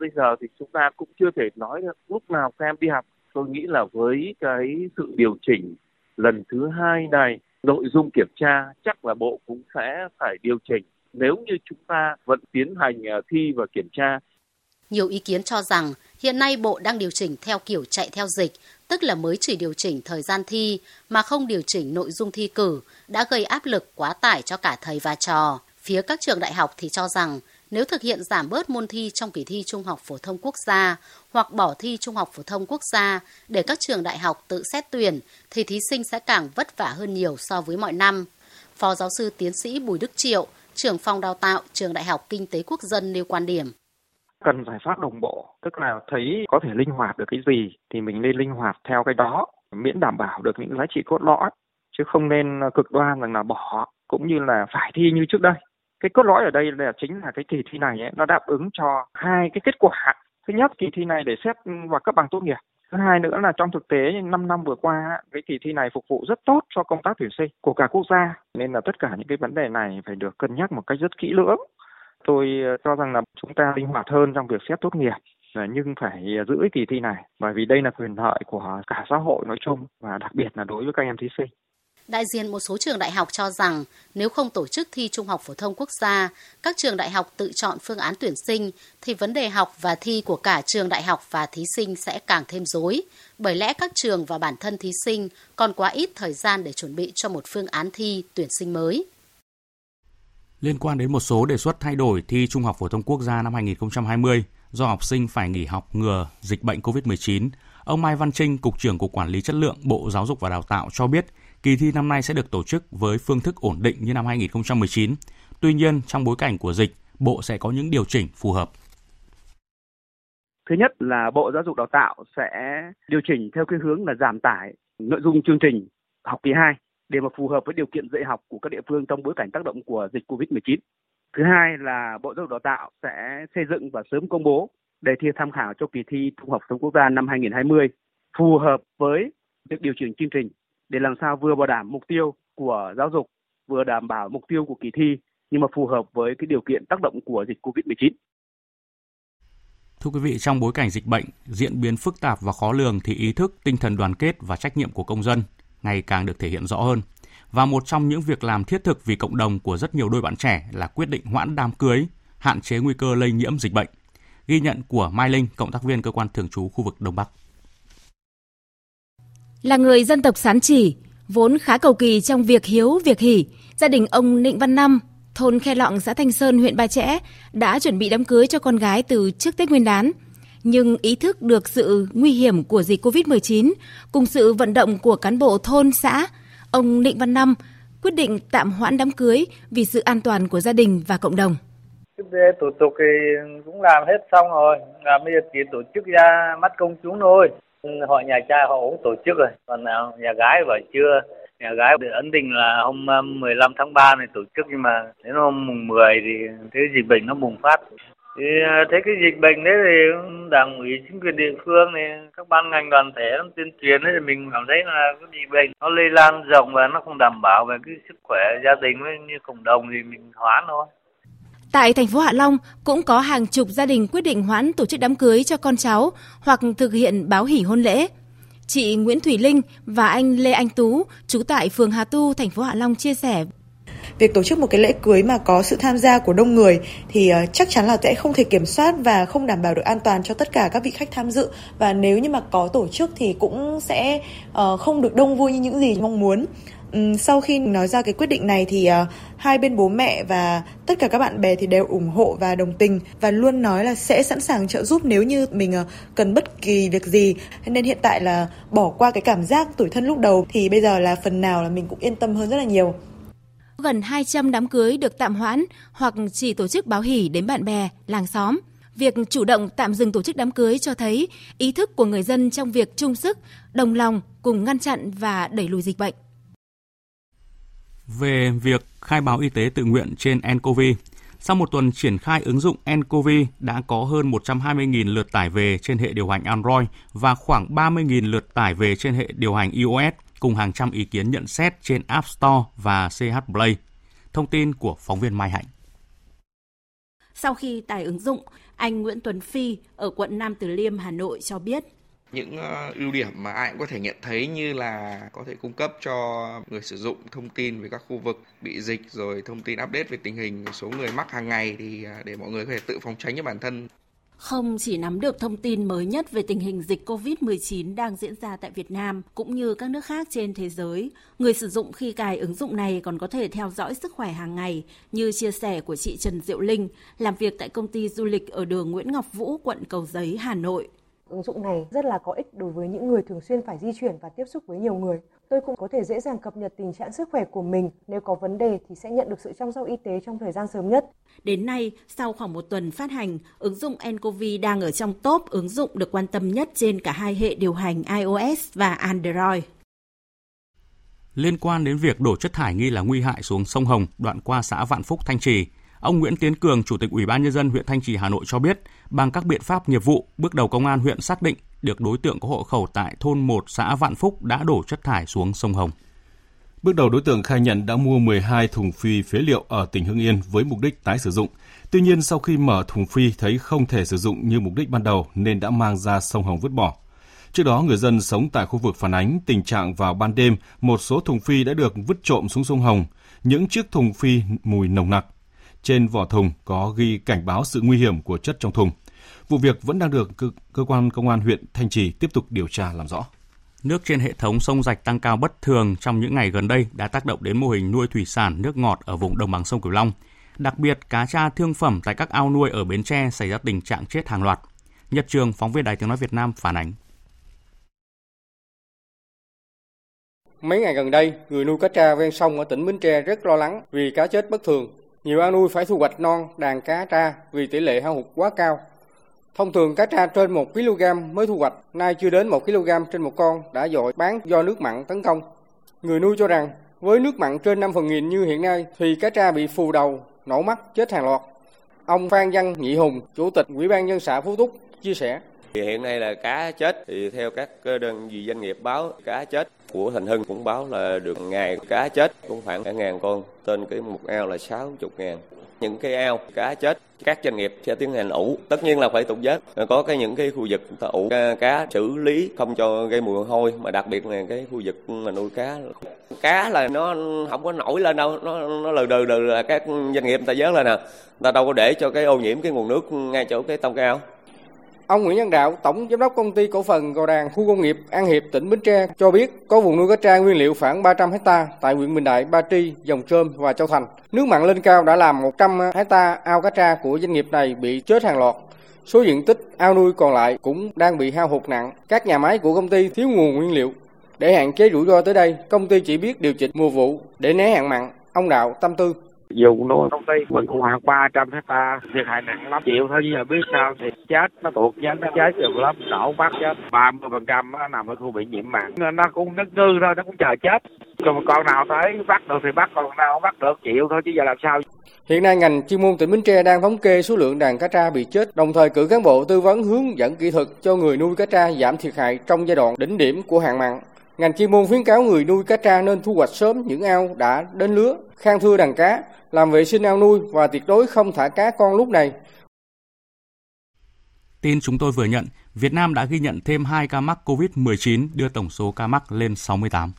Bây giờ thì chúng ta cũng chưa thể nói được lúc nào các em đi học. Tôi nghĩ là với cái sự điều chỉnh lần thứ hai này nội dung kiểm tra chắc là bộ cũng sẽ phải điều chỉnh nếu như chúng ta vẫn tiến hành à, thi và kiểm tra nhiều ý kiến cho rằng hiện nay Bộ đang điều chỉnh theo kiểu chạy theo dịch, tức là mới chỉ điều chỉnh thời gian thi mà không điều chỉnh nội dung thi cử, đã gây áp lực quá tải cho cả thầy và trò. Phía các trường đại học thì cho rằng nếu thực hiện giảm bớt môn thi trong kỳ thi Trung học phổ thông quốc gia hoặc bỏ thi Trung học phổ thông quốc gia để các trường đại học tự xét tuyển thì thí sinh sẽ càng vất vả hơn nhiều so với mọi năm. Phó giáo sư tiến sĩ Bùi Đức Triệu, trưởng phòng đào tạo trường Đại học Kinh tế Quốc dân nêu quan điểm cần giải pháp đồng bộ tức là thấy có thể linh hoạt được cái gì thì mình nên linh hoạt theo cái đó miễn đảm bảo được những giá trị cốt lõi chứ không nên cực đoan rằng là bỏ cũng như là phải thi như trước đây cái cốt lõi ở đây là chính là cái kỳ thi này ấy, nó đáp ứng cho hai cái kết quả. Thứ nhất kỳ thi này để xét vào cấp bằng tốt nghiệp. Thứ hai nữa là trong thực tế 5 năm vừa qua cái kỳ thi này phục vụ rất tốt cho công tác tuyển sinh của cả quốc gia. Nên là tất cả những cái vấn đề này phải được cân nhắc một cách rất kỹ lưỡng. Tôi ờ, cho rằng là chúng ta linh hoạt hơn trong việc xét tốt nghiệp ờ, nhưng phải ờ, giữ kỳ thi này. Bởi vì đây là quyền lợi của cả xã hội nói chung và đặc biệt là đối với các em thí sinh. Đại diện một số trường đại học cho rằng nếu không tổ chức thi Trung học phổ thông quốc gia, các trường đại học tự chọn phương án tuyển sinh thì vấn đề học và thi của cả trường đại học và thí sinh sẽ càng thêm rối, bởi lẽ các trường và bản thân thí sinh còn quá ít thời gian để chuẩn bị cho một phương án thi tuyển sinh mới. Liên quan đến một số đề xuất thay đổi thi Trung học phổ thông quốc gia năm 2020 do học sinh phải nghỉ học ngừa dịch bệnh COVID-19, ông Mai Văn Trinh, Cục trưởng Cục Quản lý Chất lượng Bộ Giáo dục và Đào tạo cho biết kỳ thi năm nay sẽ được tổ chức với phương thức ổn định như năm 2019. Tuy nhiên, trong bối cảnh của dịch, Bộ sẽ có những điều chỉnh phù hợp. Thứ nhất là Bộ Giáo dục Đào tạo sẽ điều chỉnh theo cái hướng là giảm tải nội dung chương trình học kỳ 2 để mà phù hợp với điều kiện dạy học của các địa phương trong bối cảnh tác động của dịch Covid-19. Thứ hai là Bộ Giáo dục Đào tạo sẽ xây dựng và sớm công bố đề thi tham khảo cho kỳ thi Trung học phổ thông quốc gia năm 2020 phù hợp với việc điều chỉnh chương trình để làm sao vừa bảo đảm mục tiêu của giáo dục, vừa đảm bảo mục tiêu của kỳ thi nhưng mà phù hợp với cái điều kiện tác động của dịch Covid-19. Thưa quý vị, trong bối cảnh dịch bệnh diễn biến phức tạp và khó lường thì ý thức, tinh thần đoàn kết và trách nhiệm của công dân ngày càng được thể hiện rõ hơn. và một trong những việc làm thiết thực vì cộng đồng của rất nhiều đôi bạn trẻ là quyết định hoãn đám cưới, hạn chế nguy cơ lây nhiễm dịch bệnh. Ghi nhận của Mai Linh, cộng tác viên cơ quan thường trú khu vực Đông Bắc. Là người dân tộc Sán Chỉ, vốn khá cầu kỳ trong việc hiếu, việc hỉ, gia đình ông Nịnh Văn Năm, thôn Khe Lọng, xã Thanh Sơn, huyện Ba Chẽ đã chuẩn bị đám cưới cho con gái từ trước Tết Nguyên đán. Nhưng ý thức được sự nguy hiểm của dịch COVID-19 cùng sự vận động của cán bộ thôn, xã, ông Nịnh Văn Năm quyết định tạm hoãn đám cưới vì sự an toàn của gia đình và cộng đồng. Cái thủ tục thì cũng làm hết xong rồi, là bây giờ chỉ tổ chức ra mắt công chúng thôi. Họ nhà trai họ cũng tổ chức rồi, còn à, nhà gái vẫn chưa. Nhà gái được ấn định là hôm à, 15 tháng 3 này tổ chức nhưng mà đến hôm mùng 10 thì thế dịch bệnh nó bùng phát. Thì à, thấy cái dịch bệnh đấy thì đảng ủy chính quyền địa phương này các ban ngành đoàn thể tuyên truyền đấy thì mình cảm thấy là cái dịch bệnh nó lây lan rộng và nó không đảm bảo về cái sức khỏe gia đình với như cộng đồng thì mình hoãn thôi. Tại thành phố Hạ Long cũng có hàng chục gia đình quyết định hoãn tổ chức đám cưới cho con cháu hoặc thực hiện báo hỷ hôn lễ. Chị Nguyễn Thủy Linh và anh Lê Anh Tú, trú tại phường Hà Tu, thành phố Hạ Long chia sẻ. Việc tổ chức một cái lễ cưới mà có sự tham gia của đông người thì ờ, chắc chắn là sẽ không thể kiểm soát và không đảm bảo được an toàn cho tất cả các vị khách tham dự. Và nếu như mà có tổ chức thì cũng sẽ ờ, không được đông vui như những gì mong muốn. Ừ, sau khi nói ra cái quyết định này thì uh, hai bên bố mẹ và tất cả các bạn bè thì đều ủng hộ và đồng tình và luôn nói là sẽ sẵn sàng trợ giúp nếu như mình uh, cần bất kỳ việc gì nên hiện tại là bỏ qua cái cảm giác tủi thân lúc đầu thì bây giờ là phần nào là mình cũng yên tâm hơn rất là nhiều gần 200 đám cưới được tạm hoãn hoặc chỉ tổ chức báo hỉ đến bạn bè, làng xóm. Việc chủ động tạm dừng tổ chức đám cưới cho thấy ý thức của người dân trong việc chung sức, đồng lòng cùng ngăn chặn và đẩy lùi dịch bệnh. Về việc khai báo y tế tự nguyện trên nCoV, sau một tuần triển khai ứng dụng nCoV đã có hơn 120.000 lượt tải về trên hệ điều hành Android và khoảng 30.000 lượt tải về trên hệ điều hành iOS cùng hàng trăm ý kiến nhận xét trên App Store và CH Play. Thông tin của phóng viên Mai Hạnh. Sau khi tải ứng dụng, anh Nguyễn Tuấn Phi ở quận Nam Từ Liêm, Hà Nội cho biết những ờ, ưu điểm mà ai cũng có thể nhận thấy như là có thể cung cấp cho người sử dụng thông tin về các khu vực bị dịch rồi thông tin update về tình hình số người mắc hàng ngày thì ờ, để mọi người có thể tự phòng tránh cho bản thân không chỉ nắm được thông tin mới nhất về tình hình dịch COVID-19 đang diễn ra tại Việt Nam cũng như các nước khác trên thế giới, người sử dụng khi cài ứng dụng này còn có thể theo dõi sức khỏe hàng ngày, như chia sẻ của chị Trần Diệu Linh, làm việc tại công ty du lịch ở đường Nguyễn Ngọc Vũ, quận Cầu Giấy, Hà Nội. Ứng dụng này rất là có ích đối với những người thường xuyên phải di chuyển và tiếp xúc với nhiều người. Tôi cũng có thể dễ dàng cập nhật tình trạng sức khỏe của mình. Nếu có vấn đề thì sẽ nhận được sự chăm sóc y tế trong thời gian sớm nhất. Đến nay, sau khoảng một tuần phát hành, ứng dụng nCoV đang ở trong top ứng dụng được quan tâm nhất trên cả hai hệ điều hành iOS và Android. Liên quan đến việc đổ chất thải nghi là nguy hại xuống sông Hồng đoạn qua xã Vạn Phúc, Thanh Trì, Ông Nguyễn Tiến Cường, Chủ tịch Ủy ban nhân dân huyện Thanh Trì Hà Nội cho biết, bằng các biện pháp nghiệp vụ, bước đầu công an huyện xác định được đối tượng có hộ khẩu tại thôn 1 xã Vạn Phúc đã đổ chất thải xuống sông Hồng. Bước đầu đối tượng khai nhận đã mua 12 thùng phi phế liệu ở tỉnh Hưng Yên với mục đích tái sử dụng. Tuy nhiên sau khi mở thùng phi thấy không thể sử dụng như mục đích ban đầu nên đã mang ra sông Hồng vứt bỏ. Trước đó, người dân sống tại khu vực phản ánh tình trạng vào ban đêm, một số thùng phi đã được vứt trộm xuống sông Hồng. Những chiếc thùng phi mùi nồng nặc. Trên vỏ thùng có ghi cảnh báo sự nguy hiểm của chất trong thùng. Vụ việc vẫn đang được cơ, cơ quan công an huyện Thanh Trì tiếp tục điều tra làm rõ. Nước trên hệ thống sông rạch tăng cao bất thường trong những ngày gần đây đã tác động đến mô hình nuôi thủy sản nước ngọt ở vùng đồng bằng sông Cửu Long. Đặc biệt, cá tra thương phẩm tại các ao nuôi ở Bến Tre xảy ra tình trạng chết hàng loạt. Nhật Trường, phóng viên Đài Tiếng Nói Việt Nam phản ánh. Mấy ngày gần đây, người nuôi cá tra ven sông ở tỉnh Bến Tre rất lo lắng vì cá chết bất thường. Nhiều ao nuôi phải thu hoạch non đàn cá tra vì tỷ lệ hao hụt quá cao. Thông thường cá tra trên 1 kg mới thu hoạch, nay chưa đến 1 kg trên một con đã dội bán do nước mặn tấn công. Người nuôi cho rằng với nước mặn trên 5 phần nghìn như hiện nay thì cá tra bị phù đầu, nổ mắt, chết hàng loạt. Ông Phan Văn Nhị Hùng, Chủ tịch Ủy ban nhân xã Phú Túc chia sẻ thì hiện nay là cá chết. Thì theo các đơn vị doanh nghiệp báo cá chết của Thành Hưng cũng báo là được ngày cá chết cũng khoảng cả ngàn con, trên cái một ao là 60 ngàn. Những cái ao cá chết các doanh nghiệp sẽ tiến hành ủ. Tất nhiên là phải tục vớt có cái những cái khu vực ta ủ cá xử lý không cho gây mùi hôi. Mà đặc biệt là cái khu vực mà nuôi cá. Cá là nó không có nổi lên đâu. Nó nó lừ đừ đừ là các doanh nghiệp người ta vớt lên à. nè ta đâu có để cho cái ô nhiễm cái nguồn nước ngay chỗ cái tông cao Ông Nguyễn Văn Đạo, Tổng Giám đốc Công ty Cổ phần Gò Đàn Khu công nghiệp An Hiệp, tỉnh Bến Tre cho biết có vùng nuôi cá tra nguyên liệu khoảng 300 hecta tại huyện Bình Đại, Ba Tri, Dòng Trơm và Châu Thành. Nước mặn lên cao đã làm 100 hecta ao cá tra của doanh nghiệp này bị chết hàng loạt. Số diện tích ao nuôi còn lại cũng đang bị hao hụt nặng. Các nhà máy của công ty thiếu nguồn nguyên liệu. Để hạn chế rủi ro tới đây, công ty chỉ biết điều chỉnh mùa vụ để né hạn mặn. Ông Đạo tâm tư dùng nuôi công ty mình cũng khoảng 300 hecta thiệt hại nặng lắm. Chịu thôi giờ biết sao thì chết nó tuột nhánh nó chết nhiều lắm Nổ bắt chết. 30 phần trăm nó nằm ở khu bị nhiễm mặn. Nó cũng nứt ngư thôi nó cũng chờ chết. Còn con nào tới bắt được thì bắt còn nào không bắt được chịu thôi chứ giờ làm sao? Hiện nay ngành chuyên môn tỉnh Bến Tre đang thống kê số lượng đàn cá tra bị chết, đồng thời cử cán bộ tư vấn hướng dẫn kỹ thuật cho người nuôi cá tra giảm thiệt hại trong giai đoạn đỉnh điểm của hạn mặn. Ngành chuyên môn khuyến cáo người nuôi cá tra nên thu hoạch sớm những ao đã đến lứa, khang thưa đàn cá, làm vệ sinh ao nuôi và tuyệt đối không thả cá con lúc này. Tin chúng tôi vừa nhận, Việt Nam đã ghi nhận thêm 2 ca mắc COVID-19 đưa tổng số ca mắc lên 68.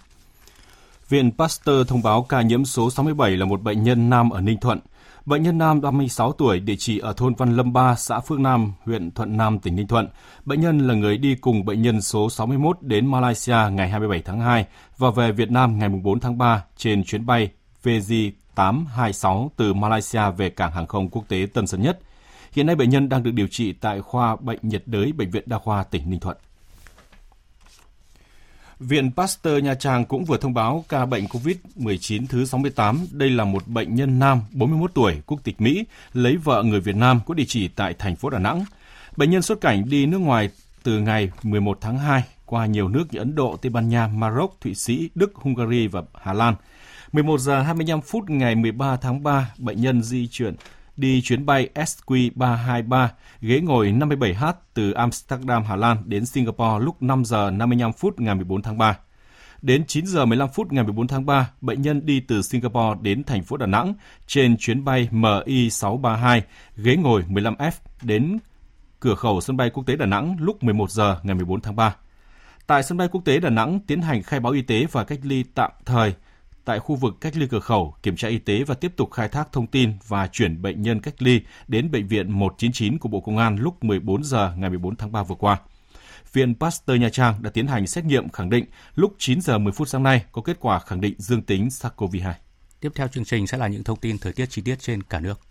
Viện Pasteur thông báo ca nhiễm số 67 là một bệnh nhân nam ở Ninh Thuận. Bệnh nhân nam 36 tuổi, địa chỉ ở thôn Văn Lâm 3, xã Phương Nam, huyện Thuận Nam, tỉnh Ninh Thuận. Bệnh nhân là người đi cùng bệnh nhân số 61 đến Malaysia ngày 27 tháng 2 và về Việt Nam ngày 4 tháng 3 trên chuyến bay VJ 826 từ Malaysia về cảng hàng không quốc tế Tân Sơn Nhất. Hiện nay bệnh nhân đang được điều trị tại khoa bệnh nhiệt đới Bệnh viện Đa khoa tỉnh Ninh Thuận. Viện Pasteur Nha Trang cũng vừa thông báo ca bệnh COVID-19 thứ 68. Đây là một bệnh nhân nam 41 tuổi, quốc tịch Mỹ, lấy vợ người Việt Nam có địa chỉ tại thành phố Đà Nẵng. Bệnh nhân xuất cảnh đi nước ngoài từ ngày 11 tháng 2 qua nhiều nước như Ấn Độ, Tây Ban Nha, Maroc, Thụy Sĩ, Đức, Hungary và Hà Lan. 11 giờ 25 phút ngày 13 tháng 3, bệnh nhân di chuyển đi chuyến bay SQ323 ghế ngồi 57H từ Amsterdam, Hà Lan đến Singapore lúc 5 giờ 55 phút ngày 14 tháng 3. Đến 9 giờ 15 phút ngày 14 tháng 3, bệnh nhân đi từ Singapore đến thành phố Đà Nẵng trên chuyến bay MI632 ghế ngồi 15F đến cửa khẩu sân bay quốc tế Đà Nẵng lúc 11 giờ ngày 14 tháng 3. Tại sân bay quốc tế Đà Nẵng tiến hành khai báo y tế và cách ly tạm thời tại khu vực cách ly cửa khẩu, kiểm tra y tế và tiếp tục khai thác thông tin và chuyển bệnh nhân cách ly đến bệnh viện 199 của Bộ Công an lúc 14 giờ ngày 14 tháng 3 vừa qua. Viện Pasteur Nha Trang đã tiến hành xét nghiệm khẳng định lúc 9 giờ 10 phút sáng nay có kết quả khẳng định dương tính SARS-CoV-2. Tiếp theo chương trình sẽ là những thông tin thời tiết chi tiết trên cả nước.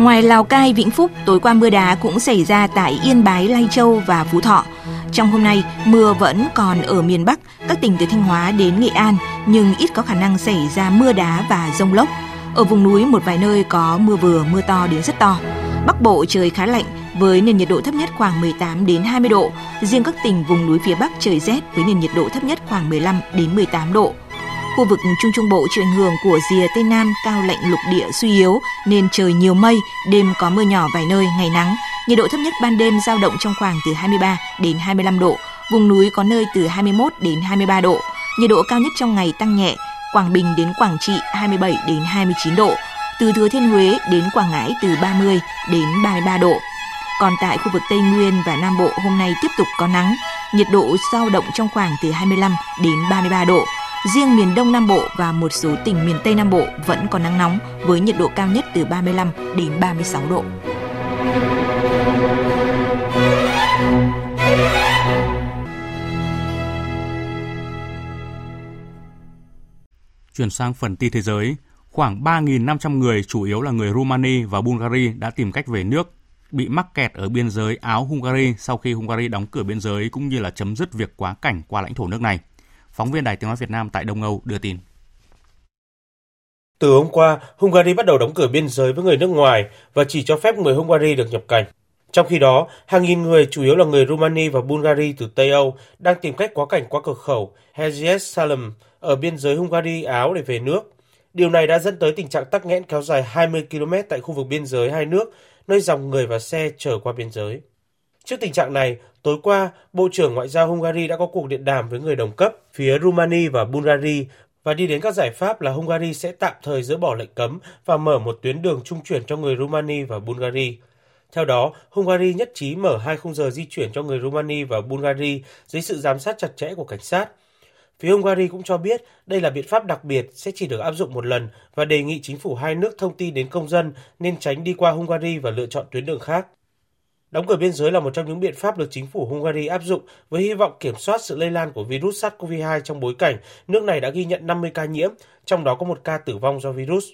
Ngoài Lào Cai, Vĩnh Phúc, tối qua mưa đá cũng xảy ra tại Yên Bái, Lai Châu và Phú Thọ. Trong hôm nay, mưa vẫn còn ở miền Bắc, các tỉnh từ Thanh Hóa đến Nghệ An, nhưng ít có khả năng xảy ra mưa đá và rông lốc. Ở vùng núi một vài nơi có mưa vừa, mưa to đến rất to. Bắc Bộ trời khá lạnh với nền nhiệt độ thấp nhất khoảng 18 đến 20 độ. Riêng các tỉnh vùng núi phía Bắc trời rét với nền nhiệt độ thấp nhất khoảng 15 đến 18 độ. Khu vực Trung Trung Bộ chịu ảnh hưởng của rìa Tây Nam cao lạnh lục địa suy yếu nên trời nhiều mây, đêm có mưa nhỏ vài nơi, ngày nắng. Nhiệt độ thấp nhất ban đêm giao động trong khoảng từ 23 đến 25 độ, vùng núi có nơi từ 21 đến 23 độ. Nhiệt độ cao nhất trong ngày tăng nhẹ, Quảng Bình đến Quảng Trị 27 đến 29 độ, từ Thừa Thiên Huế đến Quảng Ngãi từ 30 đến 33 độ. Còn tại khu vực Tây Nguyên và Nam Bộ hôm nay tiếp tục có nắng, nhiệt độ giao động trong khoảng từ 25 đến 33 độ. Riêng miền Đông Nam Bộ và một số tỉnh miền Tây Nam Bộ vẫn có nắng nóng với nhiệt độ cao nhất từ 35 đến 36 độ. Chuyển sang phần tin thế giới, khoảng 3.500 người, chủ yếu là người Rumani và Bulgaria đã tìm cách về nước bị mắc kẹt ở biên giới Áo-Hungary sau khi Hungary đóng cửa biên giới cũng như là chấm dứt việc quá cảnh qua lãnh thổ nước này. Phóng viên Đài Tiếng Nói Việt Nam tại Đông Âu đưa tin. Từ hôm qua, Hungary bắt đầu đóng cửa biên giới với người nước ngoài và chỉ cho phép người Hungary được nhập cảnh. Trong khi đó, hàng nghìn người, chủ yếu là người Rumani và Bulgaria từ Tây Âu, đang tìm cách quá cảnh qua cửa khẩu Hegyes Salem ở biên giới Hungary-Áo để về nước. Điều này đã dẫn tới tình trạng tắc nghẽn kéo dài 20 km tại khu vực biên giới hai nước, nơi dòng người và xe chở qua biên giới. Trước tình trạng này, tối qua, Bộ trưởng Ngoại giao Hungary đã có cuộc điện đàm với người đồng cấp phía Rumani và Bulgaria và đi đến các giải pháp là Hungary sẽ tạm thời dỡ bỏ lệnh cấm và mở một tuyến đường trung chuyển cho người Rumani và Bulgaria. Theo đó, Hungary nhất trí mở hai khung giờ di chuyển cho người Rumani và Bulgaria dưới sự giám sát chặt chẽ của cảnh sát. Phía Hungary cũng cho biết đây là biện pháp đặc biệt sẽ chỉ được áp dụng một lần và đề nghị chính phủ hai nước thông tin đến công dân nên tránh đi qua Hungary và lựa chọn tuyến đường khác. Đóng cửa biên giới là một trong những biện pháp được chính phủ Hungary áp dụng với hy vọng kiểm soát sự lây lan của virus SARS-CoV-2 trong bối cảnh nước này đã ghi nhận 50 ca nhiễm, trong đó có một ca tử vong do virus.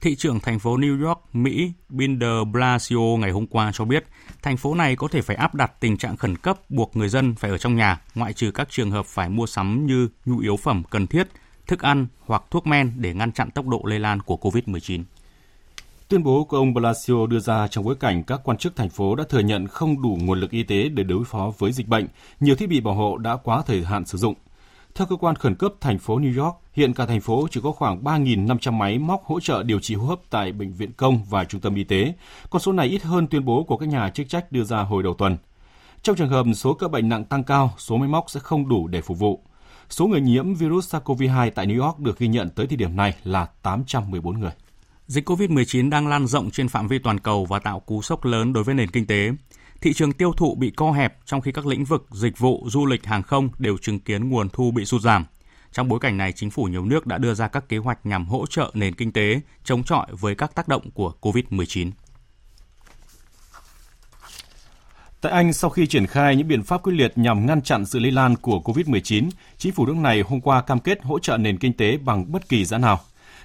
Thị trưởng thành phố New York, Mỹ Bill de Blasio ngày hôm qua cho biết, thành phố này có thể phải áp đặt tình trạng khẩn cấp buộc người dân phải ở trong nhà, ngoại trừ các trường hợp phải mua sắm như nhu yếu phẩm cần thiết, thức ăn hoặc thuốc men để ngăn chặn tốc độ lây lan của COVID-19. Tuyên bố của ông Blasio đưa ra trong bối cảnh các quan chức thành phố đã thừa nhận không đủ nguồn lực y tế để đối phó với dịch bệnh, nhiều thiết bị bảo hộ đã quá thời hạn sử dụng. Theo cơ quan khẩn cấp thành phố New York, hiện cả thành phố chỉ có khoảng 3.500 máy móc hỗ trợ điều trị hô hấp tại bệnh viện công và trung tâm y tế. Con số này ít hơn tuyên bố của các nhà chức trách đưa ra hồi đầu tuần. Trong trường hợp số ca bệnh nặng tăng cao, số máy móc sẽ không đủ để phục vụ. Số người nhiễm virus SARS-CoV-2 tại New York được ghi nhận tới thời điểm này là 814 người. Dịch COVID-19 đang lan rộng trên phạm vi toàn cầu và tạo cú sốc lớn đối với nền kinh tế. Thị trường tiêu thụ bị co hẹp trong khi các lĩnh vực dịch vụ, du lịch, hàng không đều chứng kiến nguồn thu bị sụt giảm. Trong bối cảnh này, chính phủ nhiều nước đã đưa ra các kế hoạch nhằm hỗ trợ nền kinh tế chống chọi với các tác động của COVID-19. Tại Anh, sau khi triển khai những biện pháp quyết liệt nhằm ngăn chặn sự lây lan của COVID-19, chính phủ nước này hôm qua cam kết hỗ trợ nền kinh tế bằng bất kỳ giá nào.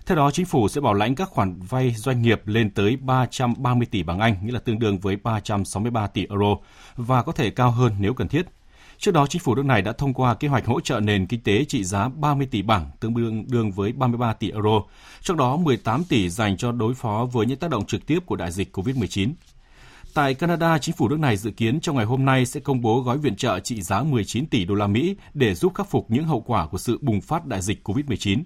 Theo đó, chính phủ sẽ bảo lãnh các khoản vay doanh nghiệp lên tới 330 tỷ bảng Anh, nghĩa là tương đương với 363 tỷ euro, và có thể cao hơn nếu cần thiết. Trước đó, chính phủ nước này đã thông qua kế hoạch hỗ trợ nền kinh tế trị giá 30 tỷ bảng, tương đương đương với 33 tỷ euro, trong đó 18 tỷ dành cho đối phó với những tác động trực tiếp của đại dịch COVID-19. Tại Canada, chính phủ nước này dự kiến trong ngày hôm nay sẽ công bố gói viện trợ trị giá 19 tỷ đô la Mỹ để giúp khắc phục những hậu quả của sự bùng phát đại dịch COVID-19.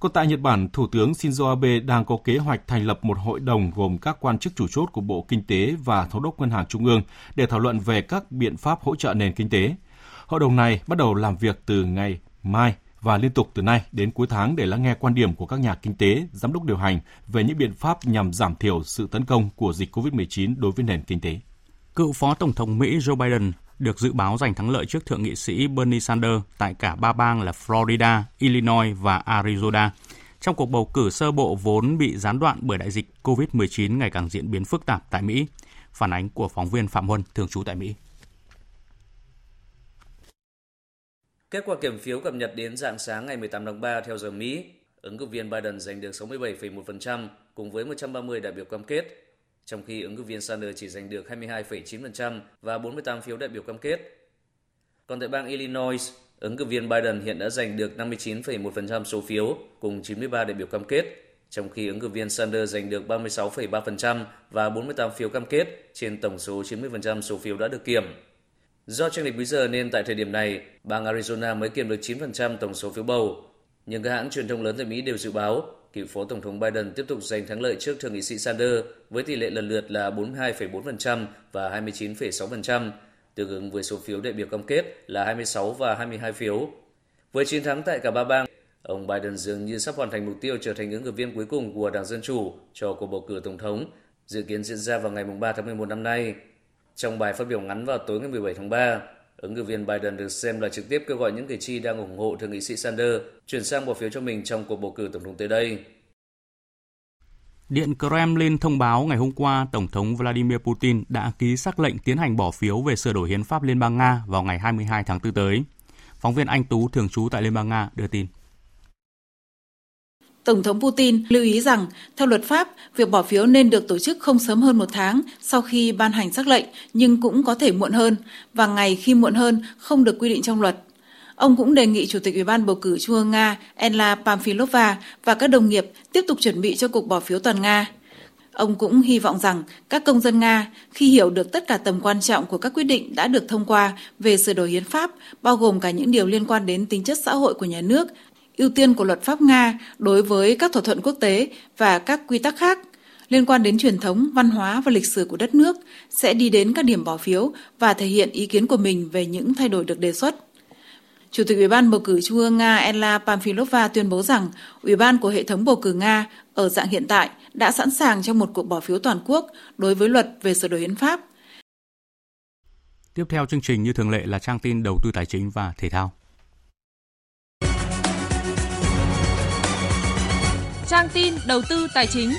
Còn tại Nhật Bản, Thủ tướng Shinzo Abe đang có kế hoạch thành lập một hội đồng gồm các quan chức chủ chốt của Bộ Kinh tế và Thống đốc Ngân hàng Trung ương để thảo luận về các biện pháp hỗ trợ nền kinh tế. Hội đồng này bắt đầu làm việc từ ngày mai và liên tục từ nay đến cuối tháng để lắng nghe quan điểm của các nhà kinh tế, giám đốc điều hành về những biện pháp nhằm giảm thiểu sự tấn công của dịch COVID-19 đối với nền kinh tế. Cựu Phó Tổng thống Mỹ Joe Biden được dự báo giành thắng lợi trước Thượng nghị sĩ Bernie Sanders tại cả ba bang là Florida, Illinois và Arizona. Trong cuộc bầu cử sơ bộ vốn bị gián đoạn bởi đại dịch COVID-19 ngày càng diễn biến phức tạp tại Mỹ. Phản ánh của phóng viên Phạm Huân, thường trú tại Mỹ. Kết quả kiểm phiếu cập nhật đến dạng sáng ngày 18 tháng 3 theo giờ Mỹ, ứng cử viên Biden giành được 67,1% cùng với 130 đại biểu cam kết trong khi ứng cử viên Sanders chỉ giành được 22,9% và 48 phiếu đại biểu cam kết. Còn tại bang Illinois, ứng cử viên Biden hiện đã giành được 59,1% số phiếu cùng 93 đại biểu cam kết, trong khi ứng cử viên Sanders giành được 36,3% và 48 phiếu cam kết trên tổng số 90% số phiếu đã được kiểm. Do tranh lệch bây giờ nên tại thời điểm này, bang Arizona mới kiểm được 9% tổng số phiếu bầu. Nhưng các hãng truyền thông lớn tại Mỹ đều dự báo cựu phó tổng thống Biden tiếp tục giành thắng lợi trước thượng nghị sĩ Sanders với tỷ lệ lần lượt là 42,4% và 29,6%, tương ứng với số phiếu đại biểu cam kết là 26 và 22 phiếu. Với chiến thắng tại cả ba bang, ông Biden dường như sắp hoàn thành mục tiêu trở thành ứng cử viên cuối cùng của Đảng Dân Chủ cho cuộc bầu cử tổng thống, dự kiến diễn ra vào ngày 3 tháng 11 năm nay. Trong bài phát biểu ngắn vào tối ngày 17 tháng 3, Ứng cử viên Biden được xem là trực tiếp kêu gọi những cử tri đang ủng hộ thượng nghị sĩ Sanders chuyển sang bỏ phiếu cho mình trong cuộc bầu cử tổng thống tới đây. Điện Kremlin thông báo ngày hôm qua, Tổng thống Vladimir Putin đã ký xác lệnh tiến hành bỏ phiếu về sửa đổi hiến pháp Liên bang Nga vào ngày 22 tháng 4 tới. Phóng viên Anh Tú, thường trú tại Liên bang Nga, đưa tin. Tổng thống Putin lưu ý rằng, theo luật pháp, việc bỏ phiếu nên được tổ chức không sớm hơn một tháng sau khi ban hành sắc lệnh, nhưng cũng có thể muộn hơn, và ngày khi muộn hơn không được quy định trong luật. Ông cũng đề nghị Chủ tịch Ủy ban bầu cử Trung ương Nga Enla Pamfilova và các đồng nghiệp tiếp tục chuẩn bị cho cuộc bỏ phiếu toàn Nga. Ông cũng hy vọng rằng các công dân Nga khi hiểu được tất cả tầm quan trọng của các quyết định đã được thông qua về sửa đổi hiến pháp, bao gồm cả những điều liên quan đến tính chất xã hội của nhà nước, ưu tiên của luật pháp Nga đối với các thỏa thuận quốc tế và các quy tắc khác liên quan đến truyền thống, văn hóa và lịch sử của đất nước sẽ đi đến các điểm bỏ phiếu và thể hiện ý kiến của mình về những thay đổi được đề xuất. Chủ tịch Ủy ban bầu cử Trung ương Nga Ella Pamfilova tuyên bố rằng Ủy ban của hệ thống bầu cử Nga ở dạng hiện tại đã sẵn sàng cho một cuộc bỏ phiếu toàn quốc đối với luật về sửa đổi hiến pháp. Tiếp theo chương trình như thường lệ là trang tin đầu tư tài chính và thể thao. Trang tin đầu tư tài chính.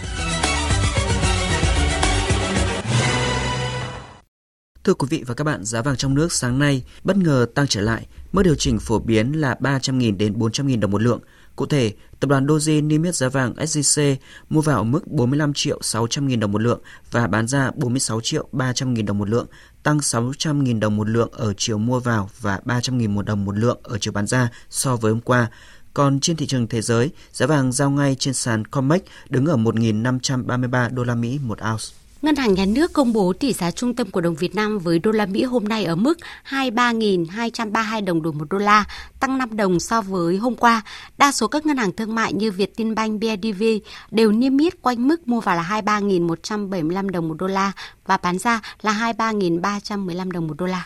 Thưa quý vị và các bạn, giá vàng trong nước sáng nay bất ngờ tăng trở lại, mức điều chỉnh phổ biến là 300.000 đến 400.000 đồng một lượng. Cụ thể, tập đoàn Doji niêm yết giá vàng SJC mua vào mức 45 triệu 600 nghìn đồng một lượng và bán ra 46 triệu 300 nghìn đồng một lượng, tăng 600 nghìn đồng một lượng ở chiều mua vào và 300 nghìn một đồng một lượng ở chiều bán ra so với hôm qua. Còn trên thị trường thế giới, giá vàng giao ngay trên sàn COMEX đứng ở 1.533 đô la Mỹ một ounce. Ngân hàng Nhà nước công bố tỷ giá trung tâm của đồng Việt Nam với đô la Mỹ hôm nay ở mức 23.232 đồng đổi một đô la, tăng 5 đồng so với hôm qua. Đa số các ngân hàng thương mại như Vietinbank, BIDV đều niêm yết quanh mức mua vào là 23.175 đồng một đô la và bán ra là 23.315 đồng một đô la.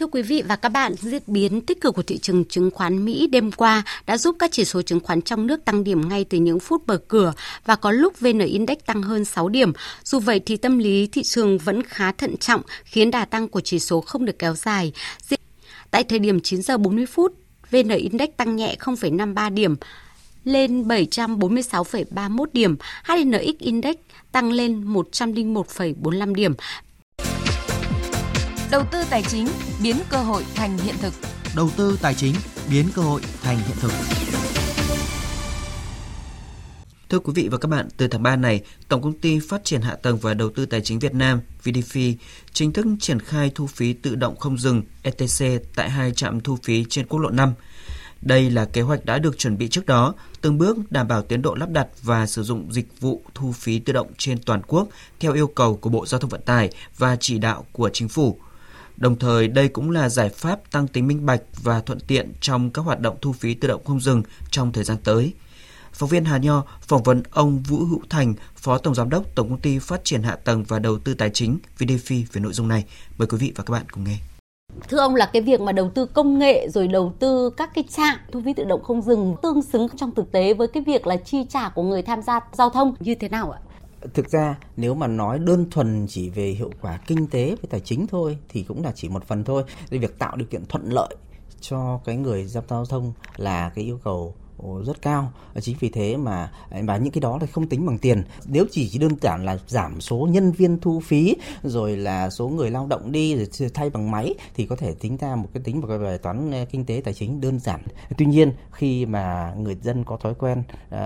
Thưa quý vị và các bạn, diễn biến tích cực của thị trường chứng khoán Mỹ đêm qua đã giúp các chỉ số chứng khoán trong nước tăng điểm ngay từ những phút mở cửa và có lúc VN Index tăng hơn 6 điểm. Dù vậy thì tâm lý thị trường vẫn khá thận trọng khiến đà tăng của chỉ số không được kéo dài. Tại thời điểm 9 giờ 40 phút, VN Index tăng nhẹ 0,53 điểm lên 746,31 điểm, HNX Index tăng lên 101,45 điểm Đầu tư tài chính biến cơ hội thành hiện thực. Đầu tư tài chính biến cơ hội thành hiện thực. Thưa quý vị và các bạn, từ tháng 3 này, Tổng công ty Phát triển Hạ tầng và Đầu tư Tài chính Việt Nam VDF chính thức triển khai thu phí tự động không dừng ETC tại hai trạm thu phí trên quốc lộ 5. Đây là kế hoạch đã được chuẩn bị trước đó, từng bước đảm bảo tiến độ lắp đặt và sử dụng dịch vụ thu phí tự động trên toàn quốc theo yêu cầu của Bộ Giao thông Vận tải và chỉ đạo của Chính phủ – Đồng thời, đây cũng là giải pháp tăng tính minh bạch và thuận tiện trong các hoạt động thu phí tự động không dừng trong thời gian tới. Phóng viên Hà Nho phỏng vấn ông Vũ Hữu Thành, Phó Tổng Giám đốc Tổng công ty Phát triển Hạ tầng và Đầu tư Tài chính VDFI về nội dung này. Mời quý vị và các bạn cùng nghe. Thưa ông là cái việc mà đầu tư công nghệ rồi đầu tư các cái trạm thu phí tự động không dừng tương xứng trong thực tế với cái việc là chi trả của người tham gia giao thông như thế nào ạ? Thực ra, nếu mà nói đơn thuần chỉ về hiệu quả kinh tế về tài chính thôi, thì cũng là chỉ một phần thôi. Nên việc tạo điều kiện thuận lợi cho cái người giao thông là cái yêu cầu rất cao. Ờ, chính vì thế mà ờ, mà những cái đó là không tính bằng tiền. Nếu chỉ đơn giản là giảm số nhân viên thu phí rồi là số người lao động đi rồi thay bằng máy thì có thể tính ra một cái tính một cái bài toán ờ, kinh tế tài chính đơn giản. Tuy nhiên khi mà người dân có thói quen uh,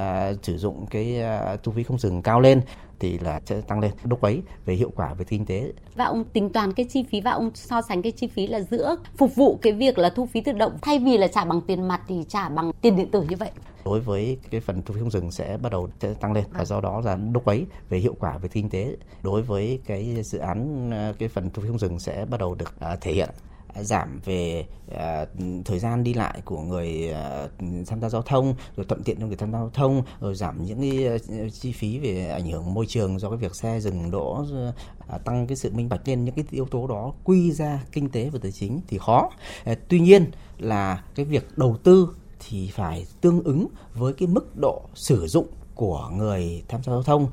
sử dụng cái uh, thu phí không dừng cao lên thì là sẽ tăng lên lúc ấy về hiệu quả về kinh tế. Và ông tính toán cái chi phí và ông so sánh cái chi phí là giữa phục vụ cái việc là thu phí tự động thay vì là trả bằng tiền mặt thì trả bằng tiền điện tử như vậy. Đối với cái phần thu phí không dừng sẽ bắt đầu sẽ tăng lên và vâng. do đó là lúc ấy về hiệu quả về kinh tế đối với cái dự án cái phần thu phí không dừng sẽ bắt đầu được uh, thể hiện giảm về uh, thời gian đi lại của người uh, tham gia giao thông rồi thuận tiện cho người tham gia giao thông rồi giảm những cái uh, chi phí về ảnh hưởng môi trường do cái việc xe dừng đỗ uh, tăng cái sự minh bạch lên những cái yếu tố đó quy ra kinh tế và tài chính thì khó. Uh, tuy nhiên là cái việc đầu tư thì phải tương ứng với cái mức độ sử dụng của người tham gia giao thông.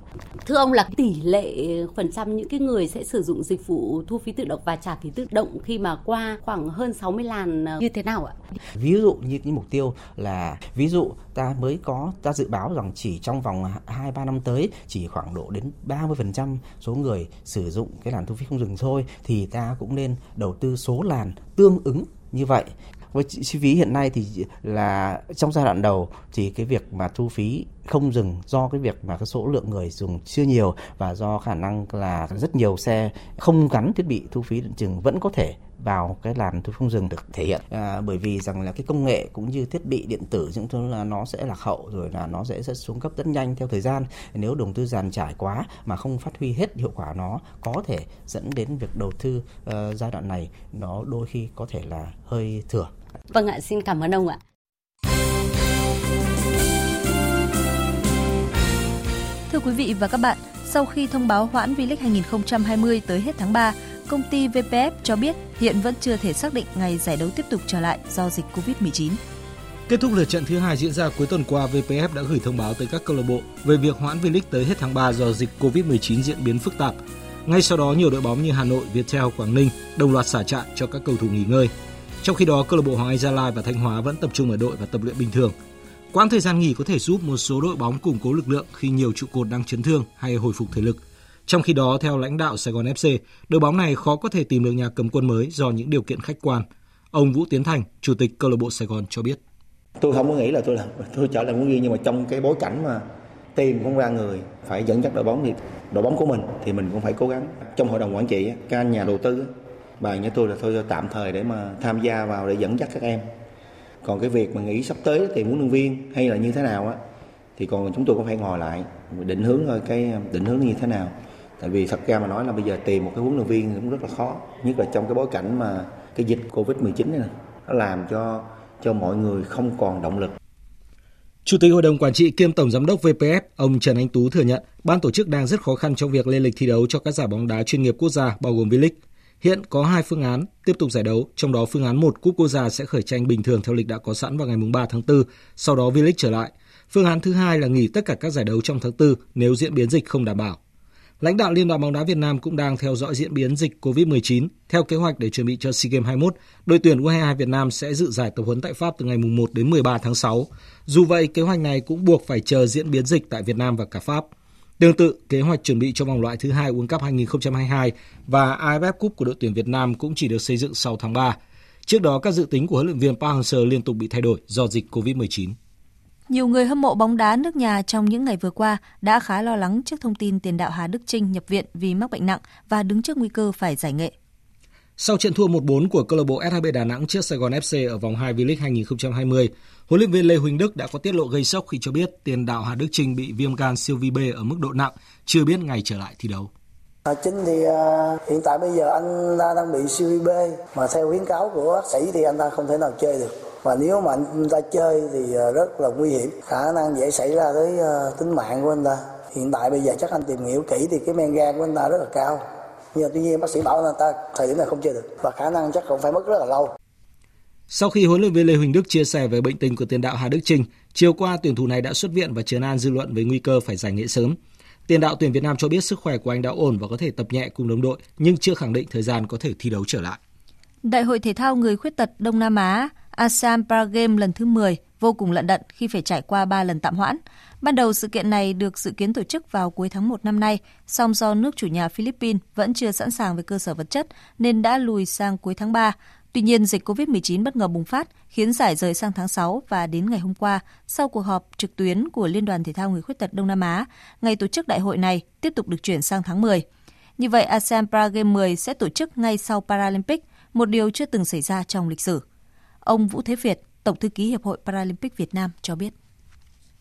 Thưa ông là tỷ lệ phần trăm những cái người sẽ sử dụng dịch vụ thu phí tự động và trả phí tự động khi mà qua khoảng hơn 60 làn như thế nào ạ? Ví dụ như cái mục tiêu là ví dụ ta mới có ta dự báo rằng chỉ trong vòng 2 3 năm tới chỉ khoảng độ đến 30% số người sử dụng cái làn thu phí không dừng thôi thì ta cũng nên đầu tư số làn tương ứng như vậy với chi phí hiện nay thì là trong giai đoạn đầu thì cái việc mà thu phí không dừng do cái việc mà cái số lượng người dùng chưa nhiều và do khả năng là rất nhiều xe không gắn thiết bị thu phí điện chừng vẫn có thể vào cái làn thu không dừng được thể hiện. À, bởi vì rằng là cái công nghệ cũng như thiết bị điện tử những thứ là nó sẽ lạc hậu rồi là nó sẽ, sẽ xuống cấp rất nhanh theo thời gian. Nếu đầu tư giàn trải quá mà không phát huy hết hiệu quả nó có thể dẫn đến việc đầu tư uh, giai đoạn này nó đôi khi có thể là hơi thừa. Vâng ạ, xin cảm ơn ông ạ. Thưa quý vị và các bạn, sau khi thông báo hoãn V-League 2020 tới hết tháng 3, công ty VPF cho biết hiện vẫn chưa thể xác định ngày giải đấu tiếp tục trở lại do dịch Covid-19. Kết thúc lượt trận thứ hai diễn ra cuối tuần qua, VPF đã gửi thông báo tới các câu lạc bộ về việc hoãn V-League tới hết tháng 3 do dịch Covid-19 diễn biến phức tạp. Ngay sau đó, nhiều đội bóng như Hà Nội, Viettel, Quảng Ninh đồng loạt xả trại cho các cầu thủ nghỉ ngơi. Trong khi đó, câu lạc bộ Hoàng Anh Gia Lai và Thanh Hóa vẫn tập trung ở đội và tập luyện bình thường. Quãng thời gian nghỉ có thể giúp một số đội bóng củng cố lực lượng khi nhiều trụ cột đang chấn thương hay hồi phục thể lực. Trong khi đó, theo lãnh đạo Sài Gòn FC, đội bóng này khó có thể tìm được nhà cầm quân mới do những điều kiện khách quan. Ông Vũ Tiến Thành, chủ tịch câu lạc bộ Sài Gòn cho biết. Tôi không có nghĩ là tôi là tôi trở lại huấn luyện nhưng mà trong cái bối cảnh mà tìm không ra người phải dẫn dắt đội bóng thì đội bóng của mình thì mình cũng phải cố gắng. Trong hội đồng quản trị các anh nhà đầu tư bàn với tôi là tôi tạm thời để mà tham gia vào để dẫn dắt các em. Còn cái việc mà nghĩ sắp tới tìm huấn luyện viên hay là như thế nào á thì còn chúng tôi cũng phải ngồi lại định hướng thôi cái định hướng như thế nào tại vì thật ra mà nói là bây giờ tìm một cái huấn luyện viên cũng rất là khó nhất là trong cái bối cảnh mà cái dịch covid 19 này nè nó làm cho cho mọi người không còn động lực Chủ tịch Hội đồng Quản trị kiêm Tổng Giám đốc VPF, ông Trần Anh Tú thừa nhận ban tổ chức đang rất khó khăn trong việc lên lịch thi đấu cho các giải bóng đá chuyên nghiệp quốc gia bao gồm V-League. Hiện có hai phương án tiếp tục giải đấu, trong đó phương án 1 Cúp Quốc gia sẽ khởi tranh bình thường theo lịch đã có sẵn vào ngày 3 tháng 4, sau đó V-League trở lại. Phương án thứ hai là nghỉ tất cả các giải đấu trong tháng 4 nếu diễn biến dịch không đảm bảo. Lãnh đạo Liên đoàn bóng đá Việt Nam cũng đang theo dõi diễn biến dịch COVID-19. Theo kế hoạch để chuẩn bị cho SEA Games 21, đội tuyển U22 Việt Nam sẽ dự giải tập huấn tại Pháp từ ngày 1 đến 13 tháng 6. Dù vậy, kế hoạch này cũng buộc phải chờ diễn biến dịch tại Việt Nam và cả Pháp. Tương tự, kế hoạch chuẩn bị cho vòng loại thứ hai World Cup 2022 và AFF Cup của đội tuyển Việt Nam cũng chỉ được xây dựng sau tháng 3. Trước đó, các dự tính của huấn luyện viên Park Hang-seo liên tục bị thay đổi do dịch COVID-19. Nhiều người hâm mộ bóng đá nước nhà trong những ngày vừa qua đã khá lo lắng trước thông tin tiền đạo Hà Đức Trinh nhập viện vì mắc bệnh nặng và đứng trước nguy cơ phải giải nghệ. Sau trận thua 1-4 của câu lạc bộ SHB Đà Nẵng trước Sài Gòn FC ở vòng 2 V-League 2020, huấn luyện viên Lê Huỳnh Đức đã có tiết lộ gây sốc khi cho biết tiền đạo Hà Đức Trinh bị viêm gan siêu vi B ở mức độ nặng, chưa biết ngày trở lại thi đấu. Hà Chính thì uh, hiện tại bây giờ anh ta đang bị siêu vi B mà theo khuyến cáo của bác sĩ thì anh ta không thể nào chơi được. Và nếu mà anh ta chơi thì à, rất là nguy hiểm. Khả năng dễ xảy ra tới à, tính mạng của anh ta. Hiện tại bây giờ chắc anh tìm hiểu kỹ thì cái men gan của anh ta rất là cao nhưng tuy nhiên bác sĩ bảo anh ta thời điểm này không chơi được và khả năng chắc cũng phải mất rất là lâu sau khi huấn luyện viên Lê Huỳnh Đức chia sẻ về bệnh tình của tiền đạo Hà Đức Trinh, chiều qua tuyển thủ này đã xuất viện và trấn an dư luận về nguy cơ phải giải nghệ sớm. Tiền đạo tuyển Việt Nam cho biết sức khỏe của anh đã ổn và có thể tập nhẹ cùng đồng đội, nhưng chưa khẳng định thời gian có thể thi đấu trở lại. Đại hội thể thao người khuyết tật Đông Nam Á ASEAN Paragame lần thứ 10 vô cùng lận đận khi phải trải qua 3 lần tạm hoãn. Ban đầu sự kiện này được dự kiến tổ chức vào cuối tháng 1 năm nay, song do nước chủ nhà Philippines vẫn chưa sẵn sàng về cơ sở vật chất nên đã lùi sang cuối tháng 3. Tuy nhiên, dịch COVID-19 bất ngờ bùng phát khiến giải rời sang tháng 6 và đến ngày hôm qua, sau cuộc họp trực tuyến của Liên đoàn Thể thao Người Khuyết tật Đông Nam Á, ngày tổ chức đại hội này tiếp tục được chuyển sang tháng 10. Như vậy, ASEAN Paragame 10 sẽ tổ chức ngay sau Paralympic, một điều chưa từng xảy ra trong lịch sử. Ông Vũ Thế Việt, Tổng thư ký Hiệp hội Paralympic Việt Nam cho biết.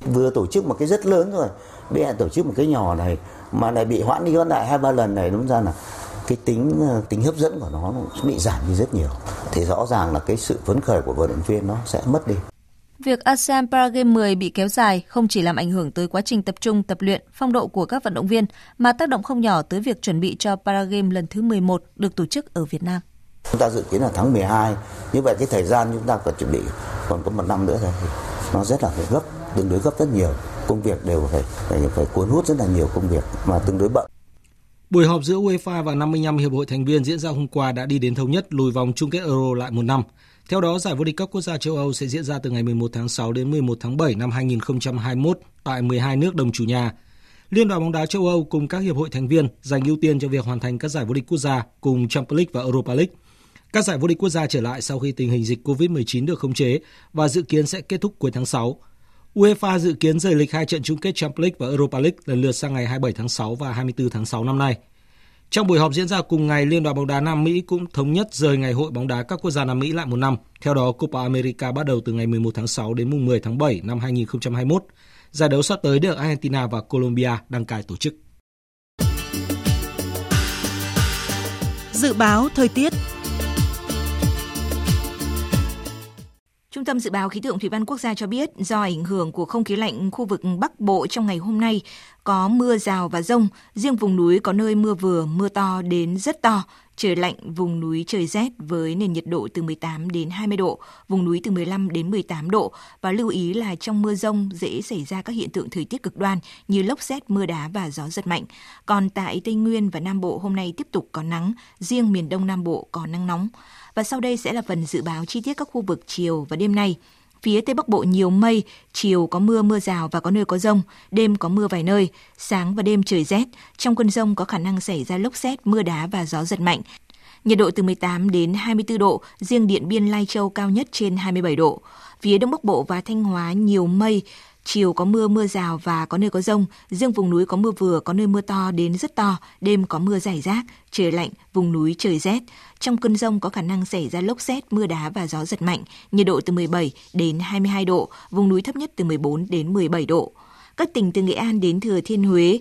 Vừa tổ chức một cái rất lớn rồi, bây giờ tổ chức một cái nhỏ này mà lại bị hoãn đi hoãn lại hai ba lần này đúng ra là cái tính tính hấp dẫn của nó bị giảm đi rất nhiều. Thì rõ ràng là cái sự phấn khởi của vận động viên nó sẽ mất đi. Việc ASEAN Paragame 10 bị kéo dài không chỉ làm ảnh hưởng tới quá trình tập trung tập luyện, phong độ của các vận động viên, mà tác động không nhỏ tới việc chuẩn bị cho Paragame lần thứ 11 được tổ chức ở Việt Nam. Chúng ta dự kiến là tháng 12, như vậy cái thời gian chúng ta cần chuẩn bị còn có một năm nữa thôi thì nó rất là phải gấp, tương đối gấp rất nhiều. Công việc đều phải, phải, phải cuốn hút rất là nhiều công việc mà tương đối bận. Buổi họp giữa UEFA và 55 hiệp hội thành viên diễn ra hôm qua đã đi đến thống nhất lùi vòng chung kết Euro lại một năm. Theo đó, giải vô địch các quốc gia châu Âu sẽ diễn ra từ ngày 11 tháng 6 đến 11 tháng 7 năm 2021 tại 12 nước đồng chủ nhà. Liên đoàn bóng đá châu Âu cùng các hiệp hội thành viên dành ưu tiên cho việc hoàn thành các giải vô địch quốc gia cùng Champions League và Europa League. Các giải vô địch quốc gia trở lại sau khi tình hình dịch COVID-19 được khống chế và dự kiến sẽ kết thúc cuối tháng 6. UEFA dự kiến rời lịch hai trận chung kết Champions League và Europa League lần lượt sang ngày 27 tháng 6 và 24 tháng 6 năm nay. Trong buổi họp diễn ra cùng ngày, Liên đoàn bóng đá Nam Mỹ cũng thống nhất rời ngày hội bóng đá các quốc gia Nam Mỹ lại một năm. Theo đó, Copa America bắt đầu từ ngày 11 tháng 6 đến mùng 10 tháng 7 năm 2021. Giải đấu sắp tới được Argentina và Colombia đăng cai tổ chức. Dự báo thời tiết Trung tâm Dự báo Khí tượng Thủy văn Quốc gia cho biết do ảnh hưởng của không khí lạnh khu vực Bắc Bộ trong ngày hôm nay, có mưa rào và rông, riêng vùng núi có nơi mưa vừa, mưa to đến rất to, trời lạnh, vùng núi trời rét với nền nhiệt độ từ 18 đến 20 độ, vùng núi từ 15 đến 18 độ và lưu ý là trong mưa rông dễ xảy ra các hiện tượng thời tiết cực đoan như lốc xét, mưa đá và gió giật mạnh. Còn tại Tây Nguyên và Nam Bộ hôm nay tiếp tục có nắng, riêng miền Đông Nam Bộ có nắng nóng. Và sau đây sẽ là phần dự báo chi tiết các khu vực chiều và đêm nay. Phía Tây Bắc Bộ nhiều mây, chiều có mưa mưa rào và có nơi có rông, đêm có mưa vài nơi, sáng và đêm trời rét. Trong cơn rông có khả năng xảy ra lốc xét, mưa đá và gió giật mạnh. Nhiệt độ từ 18 đến 24 độ, riêng Điện Biên Lai Châu cao nhất trên 27 độ. Phía Đông Bắc Bộ và Thanh Hóa nhiều mây, chiều có mưa mưa rào và có nơi có rông, riêng vùng núi có mưa vừa, có nơi mưa to đến rất to, đêm có mưa rải rác, trời lạnh, vùng núi trời rét. Trong cơn rông có khả năng xảy ra lốc xét, mưa đá và gió giật mạnh, nhiệt độ từ 17 đến 22 độ, vùng núi thấp nhất từ 14 đến 17 độ. Các tỉnh từ Nghệ An đến Thừa Thiên Huế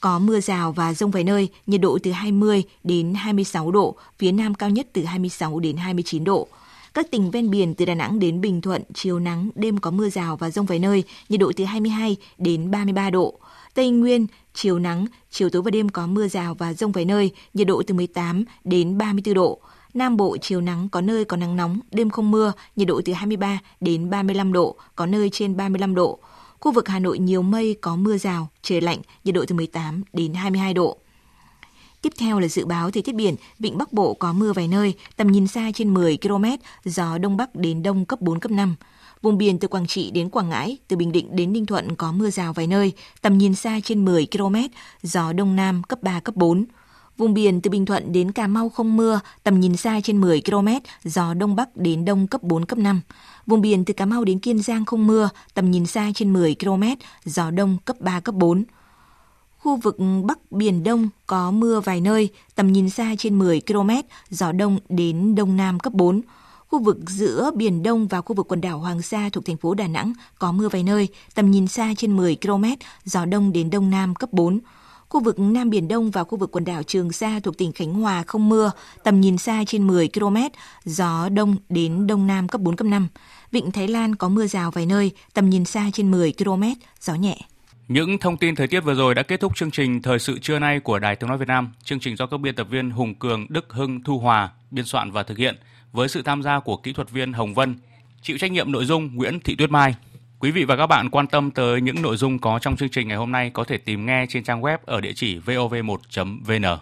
có mưa rào và rông vài nơi, nhiệt độ từ 20 đến 26 độ, phía Nam cao nhất từ 26 đến 29 độ. Các tỉnh ven biển từ Đà Nẵng đến Bình Thuận, chiều nắng, đêm có mưa rào và rông vài nơi, nhiệt độ từ 22 đến 33 độ. Tây Nguyên, chiều nắng, chiều tối và đêm có mưa rào và rông vài nơi, nhiệt độ từ 18 đến 34 độ. Nam Bộ chiều nắng có nơi có nắng nóng, đêm không mưa, nhiệt độ từ 23 đến 35 độ, có nơi trên 35 độ. Khu vực Hà Nội nhiều mây có mưa rào, trời lạnh, nhiệt độ từ 18 đến 22 độ. Tiếp theo là dự báo thời tiết biển, vịnh Bắc Bộ có mưa vài nơi, tầm nhìn xa trên 10 km, gió đông bắc đến đông cấp 4 cấp 5. Vùng biển từ Quảng Trị đến Quảng Ngãi, từ Bình Định đến Ninh Thuận có mưa rào vài nơi, tầm nhìn xa trên 10 km, gió đông nam cấp 3 cấp 4. Vùng biển từ Bình Thuận đến Cà Mau không mưa, tầm nhìn xa trên 10 km, gió đông bắc đến đông cấp 4 cấp 5. Vùng biển từ Cà Mau đến Kiên Giang không mưa, tầm nhìn xa trên 10 km, gió đông cấp 3 cấp 4. Khu vực Bắc Biển Đông có mưa vài nơi, tầm nhìn xa trên 10 km, gió đông đến đông nam cấp 4. Khu vực giữa Biển Đông và khu vực quần đảo Hoàng Sa thuộc thành phố Đà Nẵng có mưa vài nơi, tầm nhìn xa trên 10 km, gió đông đến đông nam cấp 4. Khu vực Nam Biển Đông và khu vực quần đảo Trường Sa thuộc tỉnh Khánh Hòa không mưa, tầm nhìn xa trên 10 km, gió đông đến đông nam cấp 4, cấp 5. Vịnh Thái Lan có mưa rào vài nơi, tầm nhìn xa trên 10 km, gió nhẹ. Những thông tin thời tiết vừa rồi đã kết thúc chương trình Thời sự trưa nay của Đài Tiếng Nói Việt Nam. Chương trình do các biên tập viên Hùng Cường, Đức Hưng, Thu Hòa biên soạn và thực hiện với sự tham gia của kỹ thuật viên Hồng Vân. Chịu trách nhiệm nội dung Nguyễn Thị Tuyết Mai. Quý vị và các bạn quan tâm tới những nội dung có trong chương trình ngày hôm nay có thể tìm nghe trên trang web ở địa chỉ vov1.vn.